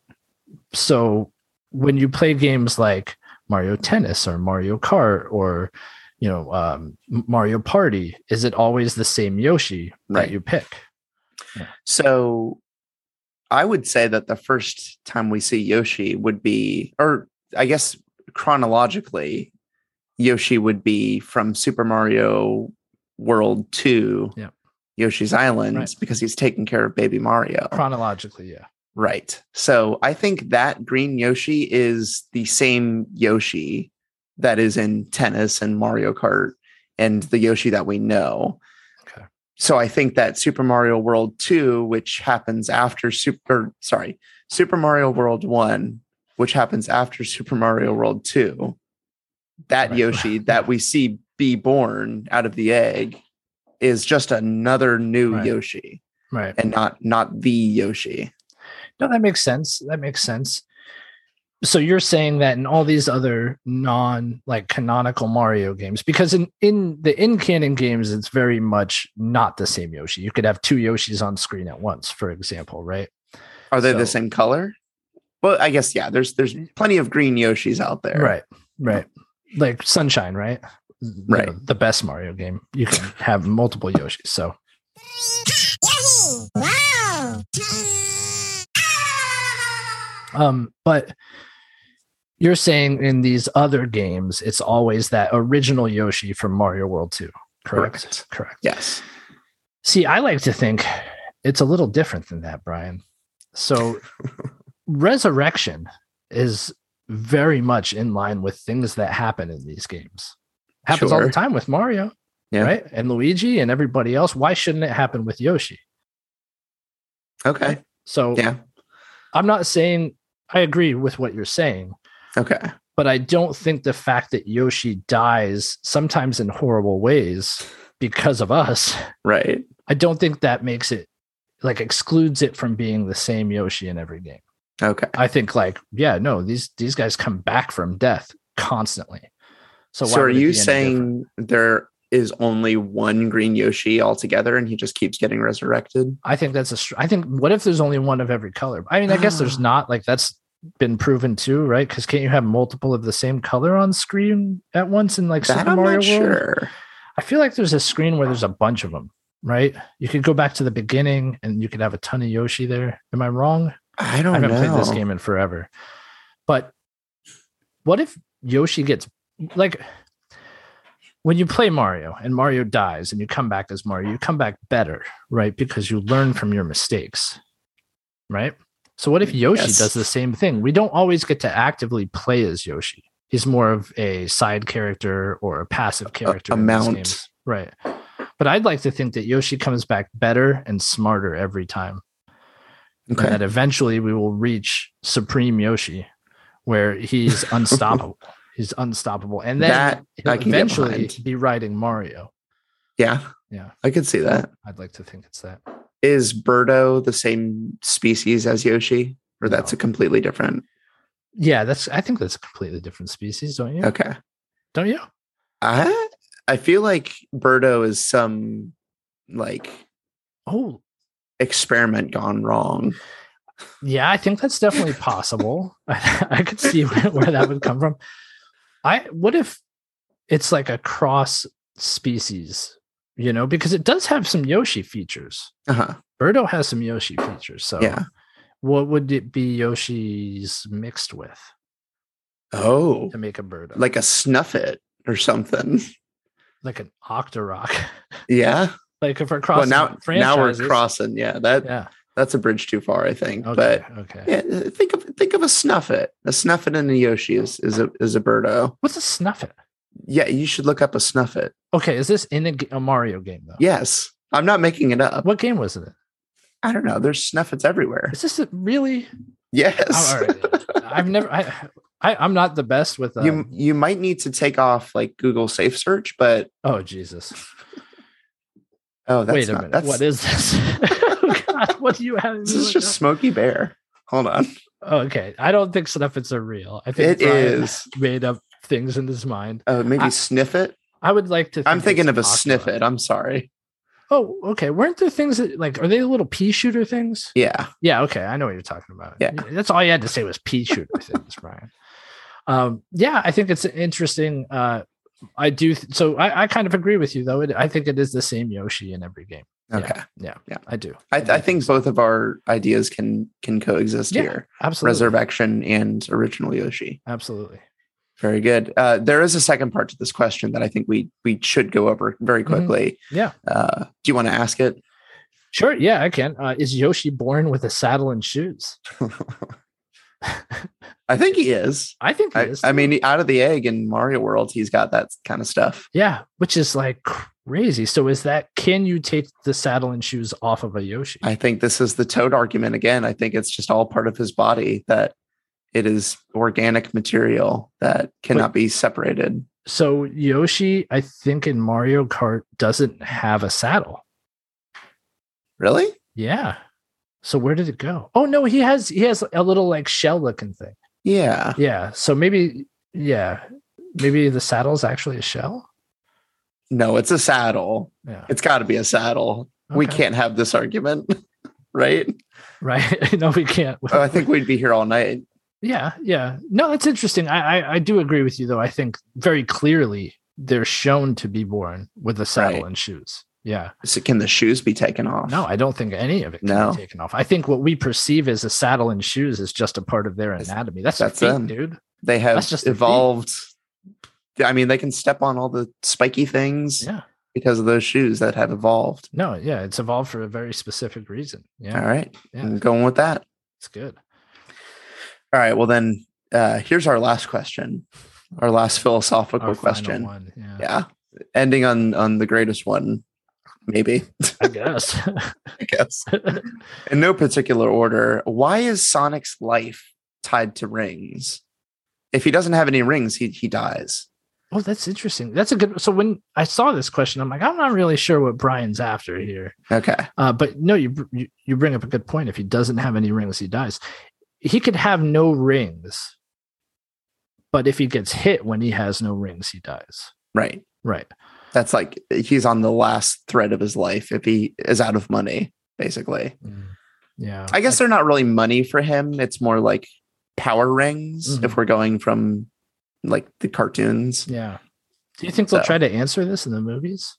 So when you play games like Mario Tennis or Mario Kart or you know um, Mario Party, is it always the same Yoshi Right. that you pick? So I would say that the first time we see Yoshi would be, or I guess chronologically, Yoshi would be from Super Mario World 2, Yeah. Yoshi's Island, Right. because he's taking care of baby Mario. Chronologically, yeah. Right. So I think that green Yoshi is the same Yoshi that is in tennis and Mario Kart and the Yoshi that we know. Okay. So I think that Super Mario World 2, which happens after Super sorry, Super Mario World 1, which happens after Super Mario World 2, that Right. Yoshi *laughs* that we see be born out of the egg is just another new Right. Yoshi Right. and not not the Yoshi. No, that makes sense. That makes sense. So you're saying that in all these other non like canonical Mario games, because in in the in canon games, it's very much not the same Yoshi. You could have two Yoshis on screen at once, for example, right? Are they the same color? Well, I guess yeah. There's there's plenty of green Yoshis out there. Right. Right. like Sunshine, right? Right. know, the best Mario game. You can have multiple Yoshis. So Um, but you're saying in these other games, it's always that original Yoshi from Mario World 2. Correct. Correct. Correct. Yes. See, I like to think it's a little different than that, Brian. So *laughs* resurrection is very much in line with things that happen in these games. Happens all the time with Mario, Yeah. right? And Luigi and everybody else. Why shouldn't it happen with Yoshi? Okay. So Yeah. I'm not saying I agree with what you're saying. Okay. but I don't think the fact that Yoshi dies sometimes in horrible ways because of us, Right. I don't think that makes it like excludes it from being the same Yoshi in every game. Okay. I think like, yeah, no, these these guys come back from death constantly. So, So, are you different? saying there is only one green Yoshi altogether and he just keeps getting resurrected? I think that's a str- I think what if there's only one of every color? I mean, I guess there's *gasps* not like that's been proven too, right? Because can't you have multiple of the same color on screen at once in like That Super I'm Mario not World? sure. I feel like there's a screen where there's a bunch of them, right? You could go back to the beginning and you could have a ton of Yoshi there. Am I wrong? I don't know. I haven't know. played this game in forever. But what if Yoshi gets like when you play Mario and Mario dies and you come back as Mario, you come back better, right? Because you learn from your mistakes, right? So what if Yoshi Yes. does the same thing? We don't always get to actively play as Yoshi. He's more of a side character or a passive character. a in these mount. games. Right. But I'd like to think that Yoshi comes back better and smarter every time Okay. and that eventually we will reach Supreme Yoshi, where he's *laughs* unstoppable. He's unstoppable, and then That he'll eventually be riding Mario. Yeah. Yeah. I could see that. I'd like to think it's that. Is Birdo the same species as Yoshi? Or that's a completely different. Yeah, that's. I think that's a completely different species, don't you? Okay. Don't you? I I feel like Birdo is some like Oh, experiment gone wrong. yeah. I think that's definitely possible. I, *laughs* I could see where, where that would come from. I. What if it's like a cross species? You know, because it does have some Yoshi features. Uh-huh. Birdo has some Yoshi features. So Yeah. what would it be Yoshi's mixed with Oh. to make a Birdo? Like a snuffit or something. like an Octorok. *laughs* Yeah. like if we're crossing Well, now now we're crossing. Yeah, that Yeah. That's a bridge too far, I think. Okay. But okay. yeah, uh, think of think of a snuffit. A snuffit and a Yoshi is is a is a Birdo. What's a Snuffit? Yeah, you should look up a snuffit. Okay, is this in a Mario game though? Yes. I'm not making it up. What game was it? I don't know. There's snuffits everywhere. Is this a, really? Yes. Oh, all right. I've never. I, I I'm not the best with. Um, you you might need to take off like Google Safe Search, but oh Jesus! Oh, that's Wait a not, minute. That's, What is this? *laughs* oh, God, what do you have? this is just Smokey Bear. Hold on. okay. I don't think Snuffits are real. I think It Brian is. made up things in his mind. Oh, maybe I- sniff it. I would like to. I'm thinking of a Snifit. I'm sorry. Oh, okay. Weren't there things that like are they little pea shooter things? Yeah. Yeah, okay. I know what you're talking about. Yeah. That's all you had to say was pea shooter things, Brian. Um, yeah, I think it's an interesting. Uh I do th- so I, I kind of agree with you though. It, I think it is the same Yoshi in every game. Yeah. Okay. Yeah, Yeah. I do. I, do I think both of our ideas can can coexist Yeah. here. absolutely. Resurrection and original Yoshi. Absolutely. Very good. Uh, there is a second part to this question that I think we we should go over very Mhm. quickly. Yeah. Uh, do you want to ask it? Sure. Yeah, I can. Uh, is Yoshi born with a saddle and shoes? *laughs* I think he is. I think he I, is. I too. mean, out of the egg in Mario World, he's got that kind of stuff. yeah, which is like crazy. So is that can you take the saddle and shoes off of a Yoshi? I think this is the Toad argument again. I think it's just all part of his body that it is organic material that cannot be separated. so Yoshi, I think in Mario Kart doesn't have a saddle. Really? Yeah. So where did it go? Oh no, he has he has a little like shell looking thing. Yeah. Yeah. So maybe yeah, maybe the saddle is actually a shell. No, it's a saddle. Yeah. It's got to be a saddle. We can't have this argument, *laughs* right? Right. *laughs* no, we can't. Oh, I think we'd be here all night. Yeah, yeah. No, that's interesting. I, I I do agree with you though. I think very clearly they're shown to be born with a saddle Right. and shoes. Yeah. So can the shoes be taken off? No, I don't think any of it can No. be taken off. I think what we perceive as a saddle and shoes is just a part of their anatomy. That's, that's their them. dude. they have That's just evolved. I mean, they can step on all the spiky things Yeah. because of those shoes that have evolved. No, yeah, it's evolved for a very specific reason. Yeah. All right, Yeah. I'm going with that. It's good. All right, well then, uh, here's our last question, our last philosophical Our question. one. Yeah. Yeah, ending on on the greatest one, maybe I guess. *laughs* I guess *laughs* in no particular order. Why is Sonic's life tied to rings? If he doesn't have any rings, he he dies. Oh, that's interesting. That's a good. So when I saw this question, I'm like, I'm not really sure what Brian's after here. Okay, Uh, but no, you, you you bring up a good point. If he doesn't have any rings, he dies. He could have no rings, but if he gets hit when he has no rings, he dies. right. Right. That's like he's on the last thread of his life if he is out of money, basically. Yeah. I guess they're not really money for him. It's more like power rings Mhm. if we're going from like the cartoons. Yeah. Do you think they'll try to answer this in the movies?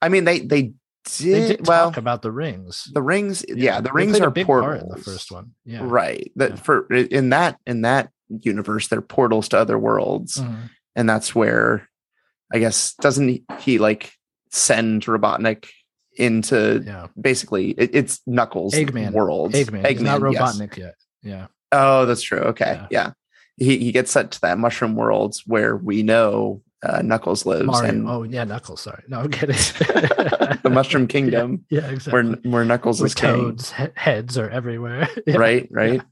I mean, they they did, They did well. talk about the rings. the rings, yeah, the They rings are big portals. part in the first one. Yeah. right? That Yeah. for in that in that universe, they're portals to other worlds, Mhm. and that's where I guess doesn't he, like send Robotnik into Yeah. basically it, it's Knuckles Eggman. worlds. Eggman. He's not yes. Robotnik yet. Yeah. Oh, that's true. Okay. Yeah. Yeah. He he gets sent to that mushroom worlds where we know uh, Knuckles lives Mario. and oh, yeah. Knuckles. Sorry. No, I'm kidding. *laughs* the Mushroom Kingdom *laughs* Yeah, exactly. where where Knuckles Where is king. toads' he- heads are everywhere. *laughs* Yeah. Right, right.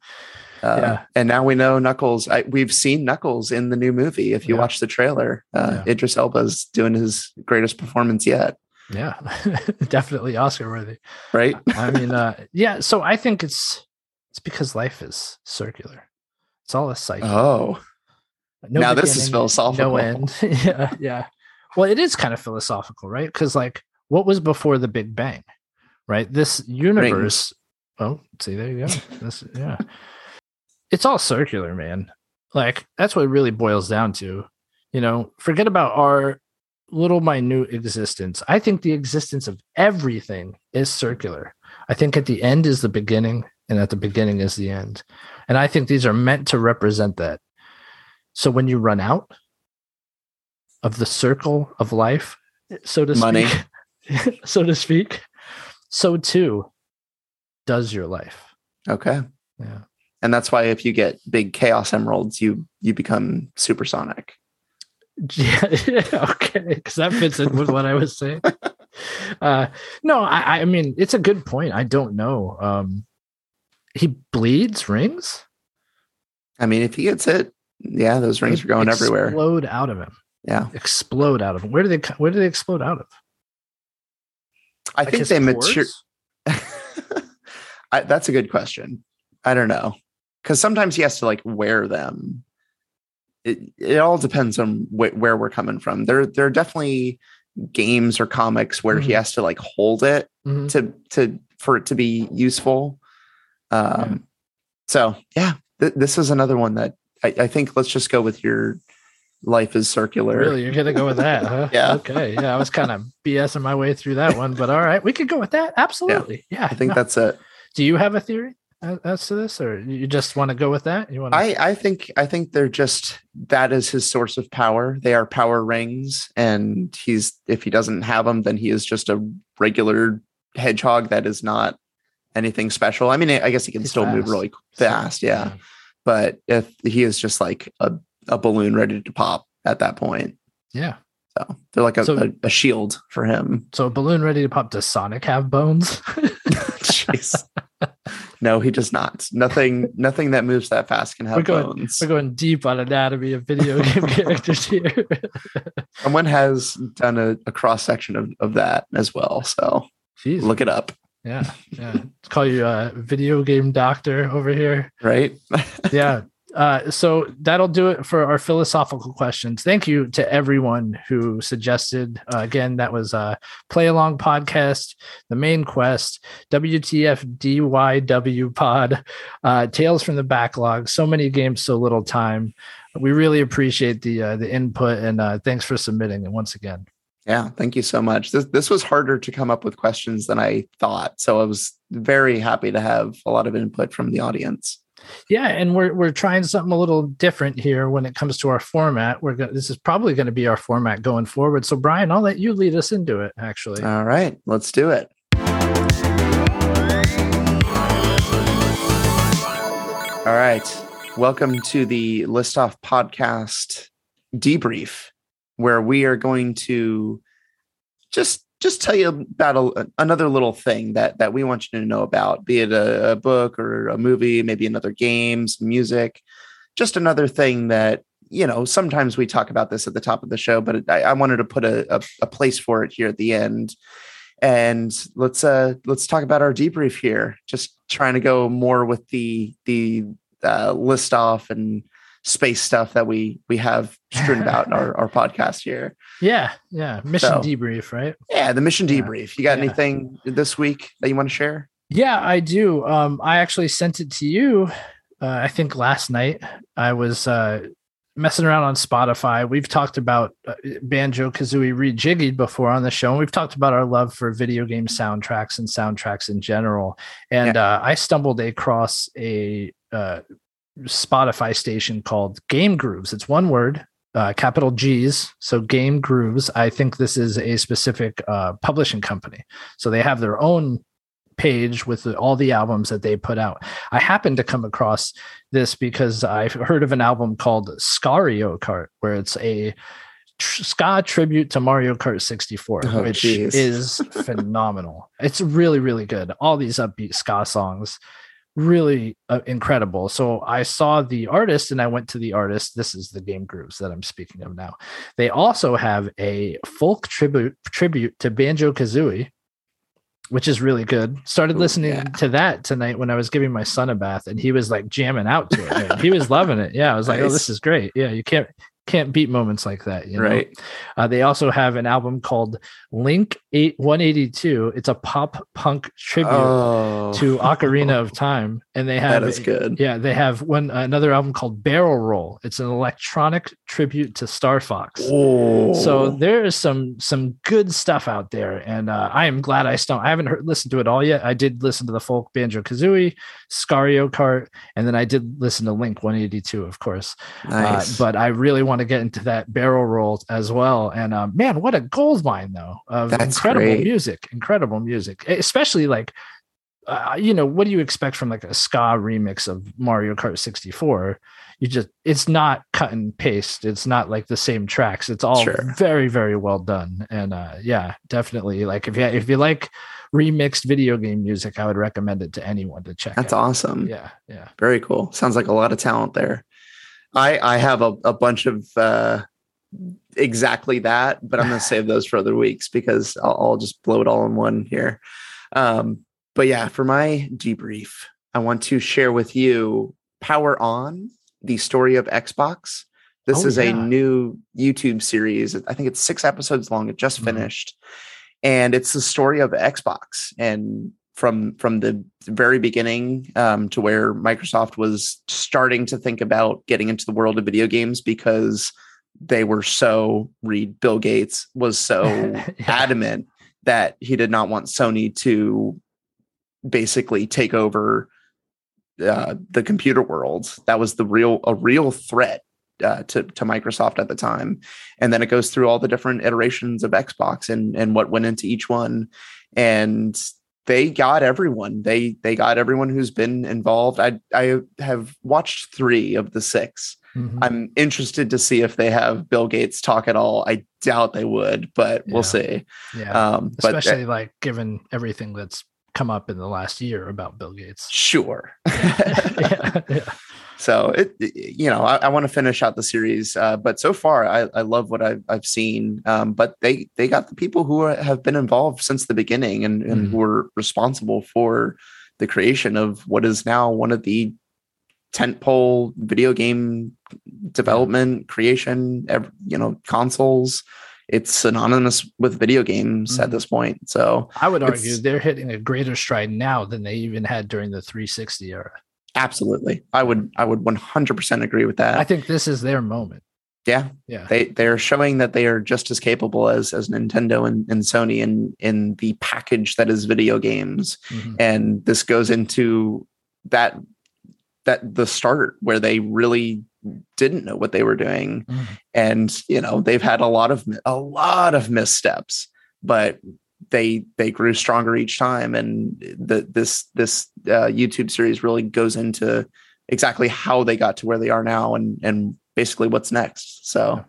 Uh, Yeah. And now we know Knuckles. I, we've seen Knuckles in the new movie. If you Yeah. watch the trailer, uh, Yeah. Idris Elba's doing his greatest performance yet. Yeah. *laughs* Definitely Oscar worthy. Right? I mean, uh, yeah. So I think it's it's because life is circular. It's all a cycle. Oh, No now this is philosophical. No end. *laughs* yeah, yeah. Well, it is kind of philosophical, right? Because like, what was before the Big Bang? Right. This universe. Oh, see, there you go. This, yeah. It's all circular, man. Like that's what it really boils down to. You know, forget about our little minute existence. I think the existence of everything is circular. I think at the end is the beginning, and at the beginning is the end. And I think these are meant to represent that. So when you run out of the circle of life, so to Money. speak, *laughs* so to speak, so too does your life. okay. Yeah. And that's why if you get big chaos emeralds, you you become Super Sonic. Yeah, *laughs* okay, because that fits in with what I was saying. *laughs* Uh, no, I, I mean it's a good point. I don't know. Um, he bleeds rings. I mean, if he gets it, yeah, those rings They are going everywhere. Explode out of him. Yeah. Explode out of him. Where do they? Where do they explode out of? I Like think they mature. *laughs* I, that's a good question. I don't know because sometimes he has to like wear them. It it all depends on wh- where we're coming from. There there are definitely games or comics where he Mhm. has to like hold it Mhm. to to for it to be useful. Um, Yeah. So yeah, th- this is another one that I, I think. Let's just go with your life is circular. Really, you're gonna go with that, huh? *laughs* Yeah. Okay. Yeah, I was kind of BSing my way through that one, but all right, we could go with that. Absolutely. Yeah. I think no. that's it. Do you have a theory as, to this, or you just want to go with that? You want? I, I think I think they're just that is his source of power. They are power rings, and he's if he doesn't have them, then he is just a regular hedgehog that is not anything special. I mean, I guess he can He's still move really fast, yeah. But if he is just like a, a balloon ready to pop at that point, Yeah. So they're like a, So- a, a shield for him. So a balloon ready to pop. Does Sonic have bones? *laughs* Jeez. no, he does not. Nothing. Nothing that moves that fast can We're have going- bones. We're going deep on anatomy of video game *laughs* characters here. Someone has done a, a cross section of, of that as well. So Jeez. look it up, Yeah. Yeah. Let's call you a video game doctor over here. right? Yeah. Uh, so that'll do it for our philosophical questions. Thank you to everyone who suggested. Uh, again, that was uh, Play Along Podcast, The Main Quest, WTF DYW Pod, uh, Tales from the Backlog. So many games, so little time. We really appreciate the uh, the input and uh, thanks for submitting it once again. Yeah, thank you so much. This this was harder to come up with questions than I thought, so I was very happy to have a lot of input from the audience. Yeah, and we're we're trying something a little different here when it comes to our format. We're this is probably going to be our format going forward. So Brian, I'll let you lead us into it. Actually, All right, let's do it. All right. Welcome to the List Off Podcast debrief, where we are going to just just tell you about a, another little thing that that we want you to know about, be it a, a book or a movie, maybe another game, some music, just another thing that you know. Sometimes we talk about this at the top of the show, but I, I wanted to put a, a, a place for it here at the end. And let's uh let's talk about our debrief here. Just trying to go more with the the uh, list off and space stuff that we we have strewn about in our, *laughs* our podcast here. yeah, yeah. Mission So- debrief, right? Yeah, the mission Yeah. debrief. You got Yeah. anything this week that you want to share? Yeah, I do. Um, I actually sent it to you. Uh, I think last night I was uh, messing around on Spotify. We've talked about uh, Banjo Kazooie Rejiggied before on the show. And we've talked about our love for video game soundtracks and soundtracks in general. And uh, I stumbled across a uh, Spotify station called Game Grooves. It's one word, uh, capital G's. So Game Grooves. I think this is a specific uh, publishing company. So they have their own page with the, all the albums that they put out. I happened to come across this because I've heard of an album called Scario Kart, where it's a tr- ska tribute to Mario Kart 64, Oh, which geez. is *laughs* phenomenal. It's really, really good. All these upbeat ska songs, really uh, incredible. So I saw the artist and I went to the artist. This is the Game Grooves that I'm speaking of now. They also have a folk tribute tribute to Banjo Kazooie, which is really good. Started Ooh, listening yeah. to that tonight when I was giving my son a bath, and he was like jamming out to it. man. he was loving it. Yeah, I was like, "Oh, this is great." Yeah, you can't can't beat moments like that. You know? Right. Uh, they also have an album called Link Eight One Eighty Two. It's a pop punk tribute Oh, to Ocarina of *laughs* Time, and they have that is good. yeah, they have one another album called Barrel Roll. It's an electronic tribute to Star Fox. Oh, So there is some some good stuff out there, and uh, I am glad I stumbled. I haven't heard, listened to it all yet. I did listen to the folk Banjo Kazooie, Scario Kart, and then I did listen to Link 182, of course. nice. Uh, but I really want to get into that barrel roll as well. And uh, man, what a gold mine though of That's incredible great. music, incredible music, especially like. Uh, you know what do you expect from like a ska remix of Mario Kart 64? You just it's not cut and paste. It's not like the same tracks. It's all Sure. very very well done. And uh, yeah, definitely like if you if you like remixed video game music, I would recommend it to anyone to check. That's out. awesome. Yeah, yeah. Very cool. Sounds like a lot of talent there. I I have a, a bunch of uh exactly that, but I'm gonna save those for other weeks because I'll, I'll just blow it all in one here. Um, but yeah, for my debrief, I want to share with you Power On, the story of Xbox. This Oh, is a new YouTube series. I think it's six episodes long. It just Mhm. finished. And it's the story of Xbox and from from the very beginning um, to where Microsoft was starting to think about getting into the world of video games because they were so read Bill Gates was so *laughs* Yeah. adamant that he did not want Sony to basically take over uh, the computer world. That was the real a real threat uh, to to Microsoft at the time. And then it goes through all the different iterations of Xbox and and what went into each one. And they got everyone. They they got everyone who's been involved. I I have watched three of the six. Mhm. I'm interested to see if they have Bill Gates talk at all. I doubt they would, but Yeah. we'll see. yeah. Um, but uh, especially like given everything that's come up in the last year about Bill Gates. sure. *laughs* yeah, *laughs* yeah. So it, you know, I, I want to finish out the series, uh, but so far I, I love what I've, I've seen. Um, but they they got the people who are, have been involved since the beginning and, and Mhm. who were responsible for the creation of what is now one of the tentpole video game development, creation, you know, consoles. It's synonymous with video games at Mhm. this point. So I would argue they're hitting a greater stride now than they even had during the 360 era. Absolutely, I would I would 100% agree with that. I think this is their moment. yeah, Yeah. they they're showing that they are just as capable as as Nintendo and, and Sony in in the package that is video games. Mhm. and this goes into that that the start where they really didn't know what they were doing Mhm. and you know they've had a lot of a lot of missteps but they they grew stronger each time and the this this uh, youtube series really goes into exactly how they got to where they are now and and basically what's next so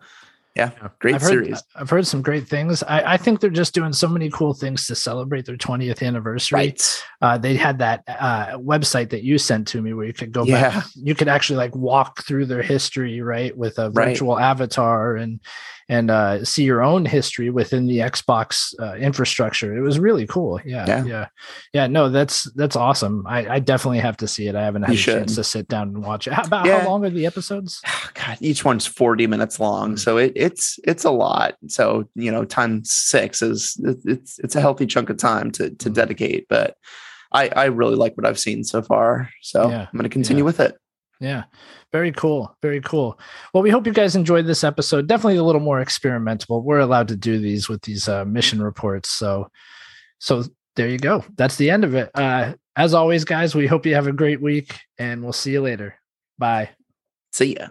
yeah, Yeah. great I've heard, series I've heard some great things. I, I think they're just doing so many cool things to celebrate their 20th anniversary. right Uh, they had that uh, website that you sent to me where you could go Yeah. back. You could actually like walk through their history, right, with a Right. virtual avatar and and uh, see your own history within the Xbox uh, infrastructure. It was really cool. Yeah, Yeah. yeah, yeah. No, that's that's awesome. I, I definitely have to see it. I haven't had You a chance to sit down and watch it. How about Yeah. how long are the episodes? *sighs* God, each one's 40 minutes long. So it, it's it's a lot. So, you know, time six is it's it's a healthy chunk of time to to Mhm. dedicate. But I, I really like what I've seen so far. So Yeah, I'm gonna continue yeah. with it. Yeah. Very cool. Very cool. Well, we hope you guys enjoyed this episode. Definitely a little more experimental. We're allowed to do these with these uh, mission reports. So, so there you go. That's the end of it. Uh, as always, guys, we hope you have a great week and we'll see you later. Bye. See ya.